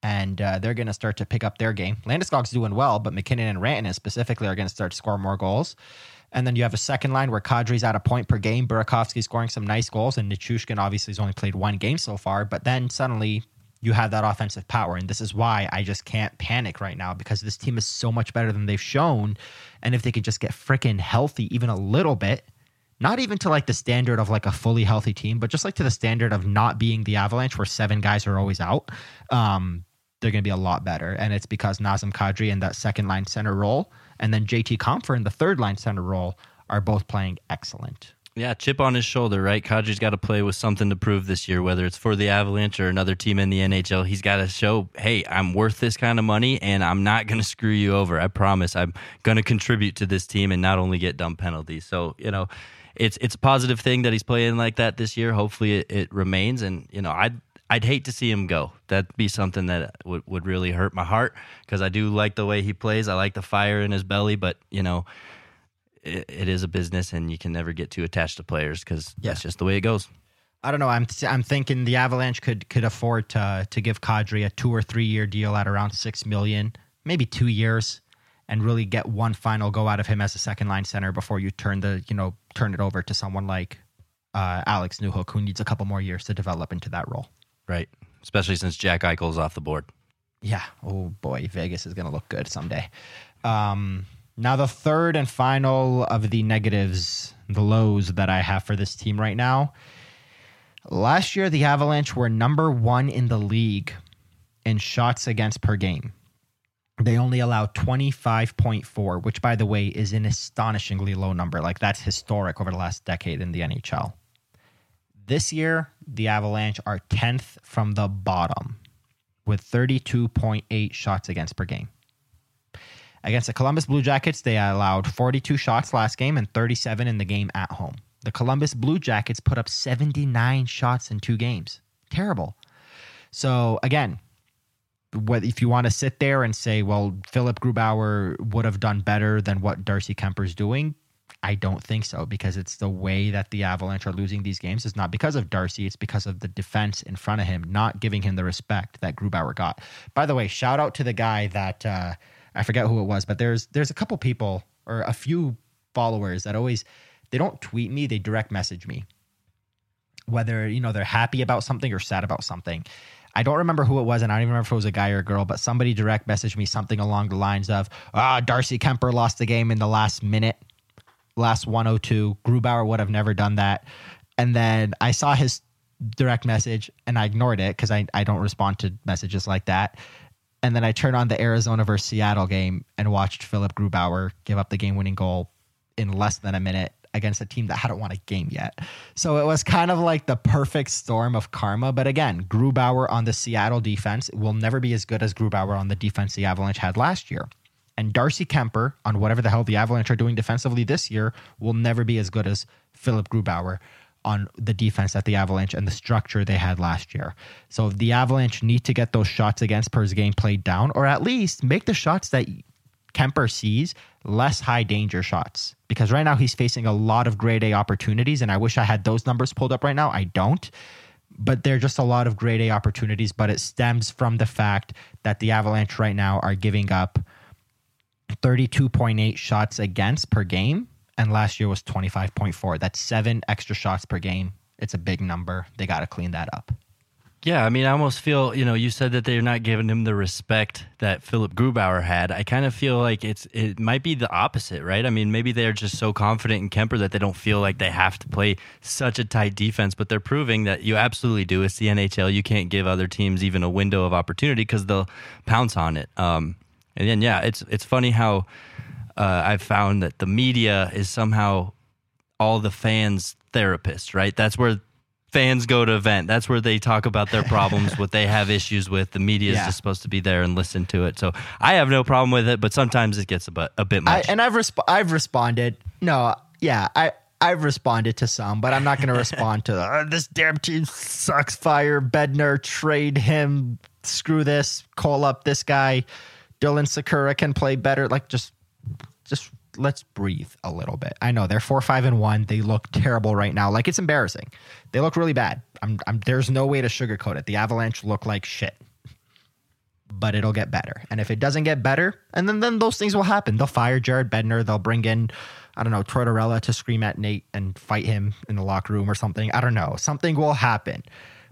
and uh, they're going to start to pick up their game. Landeskog's doing well, but MacKinnon and Rantanen specifically are going to start to score more goals. And then you have a second line where Kadri's at a point per game, Burakovsky scoring some nice goals, and Nichushkin obviously has only played one game so far. But then suddenly you have that offensive power, and this is why I just can't panic right now because this team is so much better than they've shown. And if they could just get freaking healthy even a little bit, not even to like the standard of like a fully healthy team, but just like to the standard of not being the Avalanche where seven guys are always out. Um, they're going to be a lot better. And it's because Nazem Kadri in that second line center role and then JT Compher in the third line center role are both playing excellent. Yeah, chip on his shoulder, right? Kadri's got to play with something to prove this year, whether it's for the Avalanche or another team in the NHL. He's got to show, hey, I'm worth this kind of money and I'm not going to screw you over. I promise I'm going to contribute to this team and not only get dumb penalties. So, you know, it's it's a positive thing that he's playing like that this year. Hopefully it, it remains. And, you know, I'd I'd hate to see him go. That'd be something that would, would really hurt my heart because I do like the way he plays. I like the fire in his belly, but, you know, it, it is a business and you can never get too attached to players because Yeah. that's just the way it goes. I don't know. I'm I'm thinking the Avalanche could could afford to to give Kadri a two or three year deal at around six million, maybe two years, and really get one final go out of him as a second line center before you turn the you know turn it over to someone like uh, Alex Newhook, who needs a couple more years to develop into that role. Right. Especially since Jack Eichel's off the board. Yeah. Oh boy, Vegas is going to look good someday. Um, now the third and final of the negatives, the lows that I have for this team right now. Last year, the Avalanche were number one in the league in shots against per game. They only allow 25.4, which, by the way, is an astonishingly low number. Like, that's historic over the last decade in the NHL. This year, the Avalanche are 10th from the bottom with 32.8 shots against per game. Against the Columbus Blue Jackets, they allowed 42 shots last game and 37 in the game at home. The Columbus Blue Jackets put up 79 shots in two games. Terrible. So, again, what if you want to sit there and say, well, Philipp Grubauer would have done better than what Darcy Kuemper's doing? I don't think so because it's the way that the Avalanche are losing these games. It's not because of Darcy, it's because of the defense in front of him not giving him the respect that Grubauer got. By the way, shout out to the guy that uh, I forget who it was, but there's there's a couple people or a few followers that always they don't tweet me, they direct message me. Whether, you know, they're happy about something or sad about something. I don't remember who it was, and I don't even remember if it was a guy or a girl, but somebody direct messaged me something along the lines of, ah, Darcy Kuemper lost the game in the last minute, last 102. Grubauer would have never done that. And then I saw his direct message and I ignored it because I, I don't respond to messages like that. And then I turned on the Arizona versus Seattle game and watched Philipp Grubauer give up the game winning goal in less than a minute against a team that hadn't won a game yet. So it was kind of like the perfect storm of karma. But again, Grubauer on the Seattle defense will never be as good as Grubauer on the defense the Avalanche had last year. And Darcy Kuemper on whatever the hell the Avalanche are doing defensively this year will never be as good as Philipp Grubauer on the defense that the Avalanche and the structure they had last year. So the Avalanche need to get those shots against per game played down, or at least make the shots that Kuemper sees less high danger shots. Because right now he's facing a lot of grade A opportunities, and I wish I had those numbers pulled up right now. I don't. But they're just a lot of grade A opportunities, but it stems from the fact that the Avalanche right now are giving up 32.8 shots against per game, and last year was 25.4. That's seven extra shots per game. It's a big number. They got to clean that up. Yeah, I mean, I almost feel you know you said that they're not giving him the respect that Philipp Grubauer had. I kind of feel like it's it might be the opposite, right? I mean, maybe they're just so confident in Kuemper that they don't feel like they have to play such a tight defense, but they're proving that you absolutely do. It's the NHL. You can't give other teams even a window of opportunity because they'll pounce on it. Um, and then yeah, it's it's funny how uh, I've found that the media is somehow all the fans' therapists, right? That's where fans go to vent. That's where they talk about their problems, what they have issues with. The media is Yeah. just supposed to be there and listen to it. So I have no problem with it, but sometimes it gets a bit, a bit I, much. and I've resp- I've responded. No, yeah, I I've responded to some, but I'm not going to respond to "Uh, this damn team sucks. Fire Bednar, trade him. Screw this. Call up this guy. Dylan Sikura can play better. Like just just let's breathe a little bit. I know they're four, five, and one. They look terrible right now. Like it's embarrassing. They look really bad. I'm, I'm there's no way to sugarcoat it. The Avalanche look like shit. But it'll get better. And if it doesn't get better, and then, then those things will happen. They'll fire Jared Bednar. They'll bring in, I don't know, Tortorella to scream at Nate and fight him in the locker room or something. I don't know. Something will happen.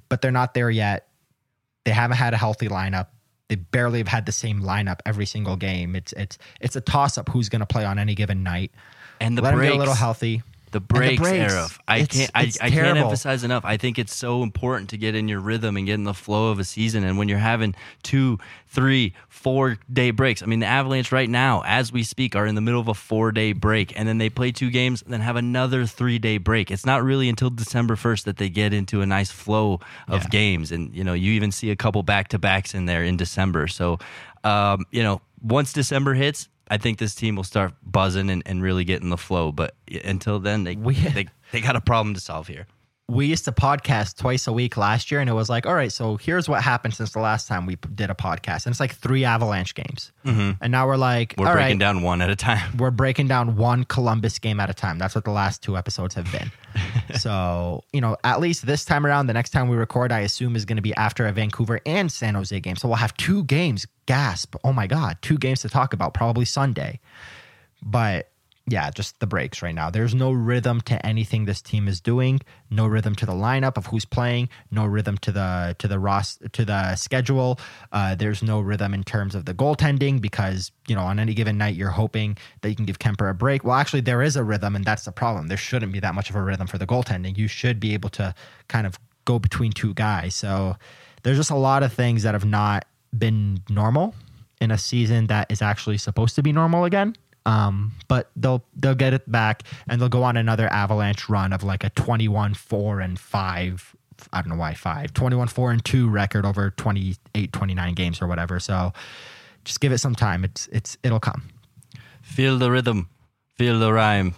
But they're not there yet. They haven't had a healthy lineup. They barely have had the same lineup every single game. It's it's it's a toss up who's going to play on any given night. and the Let them breaks, get a little healthy. The breaks, breaks. era. I It's- can't. I, it's I can't emphasize enough. I think it's so important to get in your rhythm and get in the flow of a season. And when you're having two, three, four day breaks. I mean, the Avalanche right now, as we speak, are in the middle of a four day break, and then they play two games, and then have another three day break. It's not really until December first that they get into a nice flow of Yeah. games, and you know, you even see a couple back to backs in there in December. So, um, you know, once December hits. I think this team will start buzzing and, and really getting the flow. But until then, they, We- they they got a problem to solve here. We used to podcast twice a week last year, and it was like, all right, so here's what happened since the last time we did a podcast, and it's like three Avalanche games, and now we're like, Mm-hmm. We're breaking right, down one at a time. we're breaking down one Columbus game at a time. That's what the last two episodes have been. so, you know, at least this time around, the next time we record, I assume is going to be after a Vancouver and San Jose game. So we'll have two games. Gasp. Oh my God. Two games to talk about, probably Sunday. But yeah, just the breaks right now. There's no rhythm to anything this team is doing. No rhythm to the lineup of who's playing. No rhythm to the to the Ross to the schedule. Uh, there's no rhythm in terms of the goaltending because you know on any given night you're hoping that you can give Kuemper a break. Well, actually, there is a rhythm, and that's the problem. There shouldn't be that much of a rhythm for the goaltending. You should be able to kind of go between two guys. So there's just a lot of things that have not been normal in a season that is actually supposed to be normal again. Um, but they'll they'll get it back and they'll go on another avalanche run of like a 21 4 and 5 I don't know why 5 21 4 and 2 record over 28 29 games or whatever. So just give it some time. It's it's it'll come. Feel the rhythm, feel the rhyme.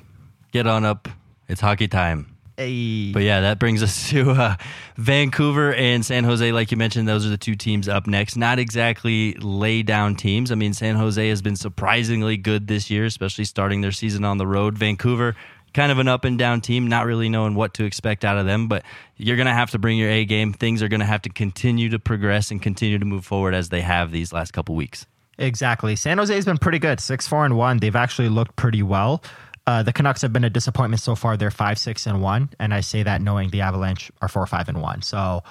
Get on up. It's hockey time. Hey. But yeah, that brings us to uh, Vancouver and San Jose. Like you mentioned, those are the two teams up next. Not exactly lay down teams. I mean, San Jose has been surprisingly good this year, especially starting their season on the road. Vancouver, kind of an up and down team, not really knowing what to expect out of them, but you're going to have to bring your A game. Things are going to have to continue to progress and continue to move forward as they have these last couple weeks. Exactly. San Jose has been pretty good. Six, four, and one. They've actually looked pretty well. Uh, the Canucks have been a disappointment so far. They're five, six, and one, and I say that knowing the Avalanche are four, five, and one. So,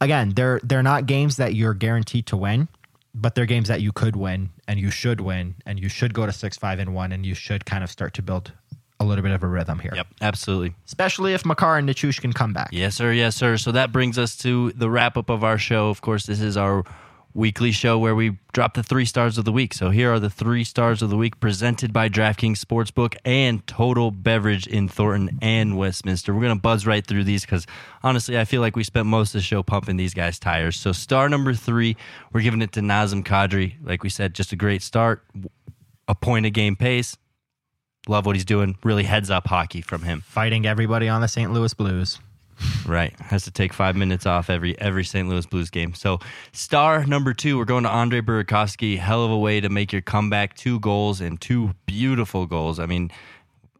again, they're they're not games that you're guaranteed to win, but they're games that you could win and you should win, and you should go to six, five, and one, and you should kind of start to build a little bit of a rhythm here. Yep, absolutely. Especially if Makar and Nichush can come back. Yes, sir. Yes, sir. So that brings us to the wrap up of our show. Of course, this is our weekly show where we drop the three stars of the week. So here are the three stars of the week presented by DraftKings Sportsbook and Total Beverage in Thornton and Westminster. We're going to buzz right through these because honestly, I feel like we spent most of the show pumping these guys' tires. So star number three, we're giving it to Nazem Kadri. Like we said, just a great start, a point a game pace. Love what he's doing. Really heads up hockey from him. Fighting everybody on the St. Louis Blues. Right. Has to take five minutes off every every St. Louis Blues game. So star number two, we're going to Andre Burakovsky. Hell of a way to make your comeback. Two goals and two beautiful goals. I mean,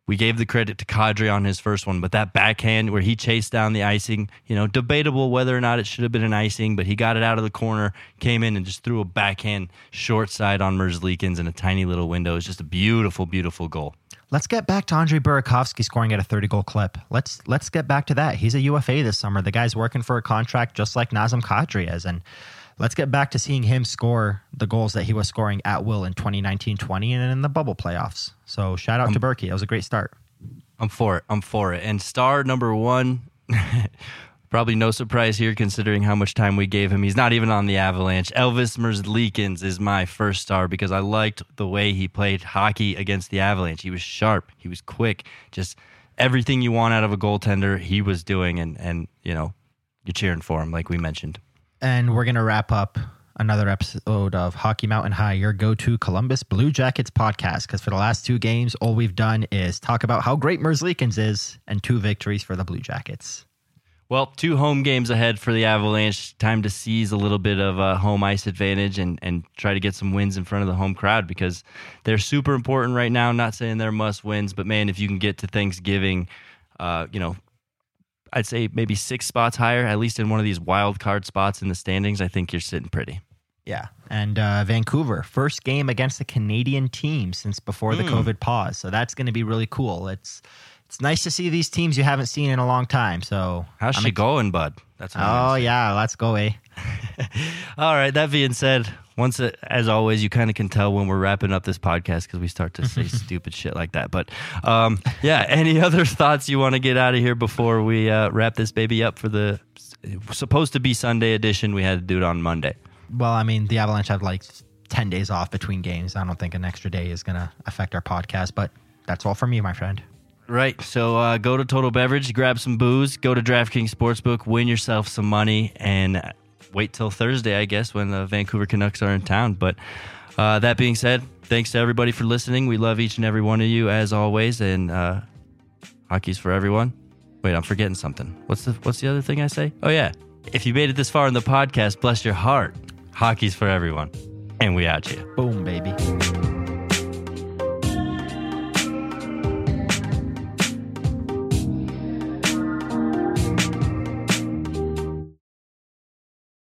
we gave the credit to Kadri on his first one, but that backhand where he chased down the icing, you know, debatable whether or not it should have been an icing, but he got it out of the corner, came in and just threw a backhand short side on Merzlikins in a tiny little window. It's just a beautiful, beautiful goal. Let's get back to Andre Burakovsky scoring at a 30 goal clip. Let's let's get back to that. He's a UFA this summer. The guy's working for a contract just like Nazem Kadri is. And let's get back to seeing him score the goals that he was scoring at will in 2019-20 and in the bubble playoffs. So shout out to Berkey. That was a great start. I'm for it. I'm for it. And star number one, probably no surprise here considering how much time we gave him. He's not even on the Avalanche. Elvis Merzlikins is my first star because I liked the way he played hockey against the Avalanche. He was sharp. He was quick. Just everything you want out of a goaltender, he was doing. And, and you know, you're cheering for him, like we mentioned. And we're going to wrap up another episode of Hockey Mountain High, your go to Columbus Blue Jackets podcast. Because for the last two games, all we've done is talk about how great Merzlikins is and two victories for the Blue Jackets. Well, two home games ahead for the Avalanche. Time to seize a little bit of a home ice advantage and, and try to get some wins in front of the home crowd because they're super important right now. Not saying they're must wins, but man, if you can get to Thanksgiving, uh, you know, I'd say maybe six spots higher, at least in one of these wild card spots in the standings, I think you're sitting pretty. Yeah. And uh, Vancouver, first game against a Canadian team since before the COVID pause. So that's going to be really cool. It's it's nice to see these teams you haven't seen in a long time. So How's I'm she ex- going, bud? That's what I'm gonna Oh yeah, let's go, eh? All right. That being said, once, it, as always, you kind of can tell when we're wrapping up this podcast because we start to say stupid shit like that. But um, yeah, any other thoughts you want to get out of here before we uh, wrap this baby up for the supposed to be Sunday edition? We had to do it on Monday. Well, I mean, the Avalanche have like 10 days off between games. I don't think an extra day is going to affect our podcast, but that's all from me, my friend. Right. So uh, go to Total Beverage, grab some booze, go to DraftKings Sportsbook, win yourself some money, and wait till Thursday, I guess, when the Vancouver Canucks are in town. But uh, that being said, thanks to everybody for listening. We love each and every one of you as always, and uh, hockey's for everyone. Wait, I'm forgetting something. What's the What's the other thing I say? Oh yeah, if you made it this far in the podcast, bless your heart. Hockey's for everyone, and we out you. Boom, baby.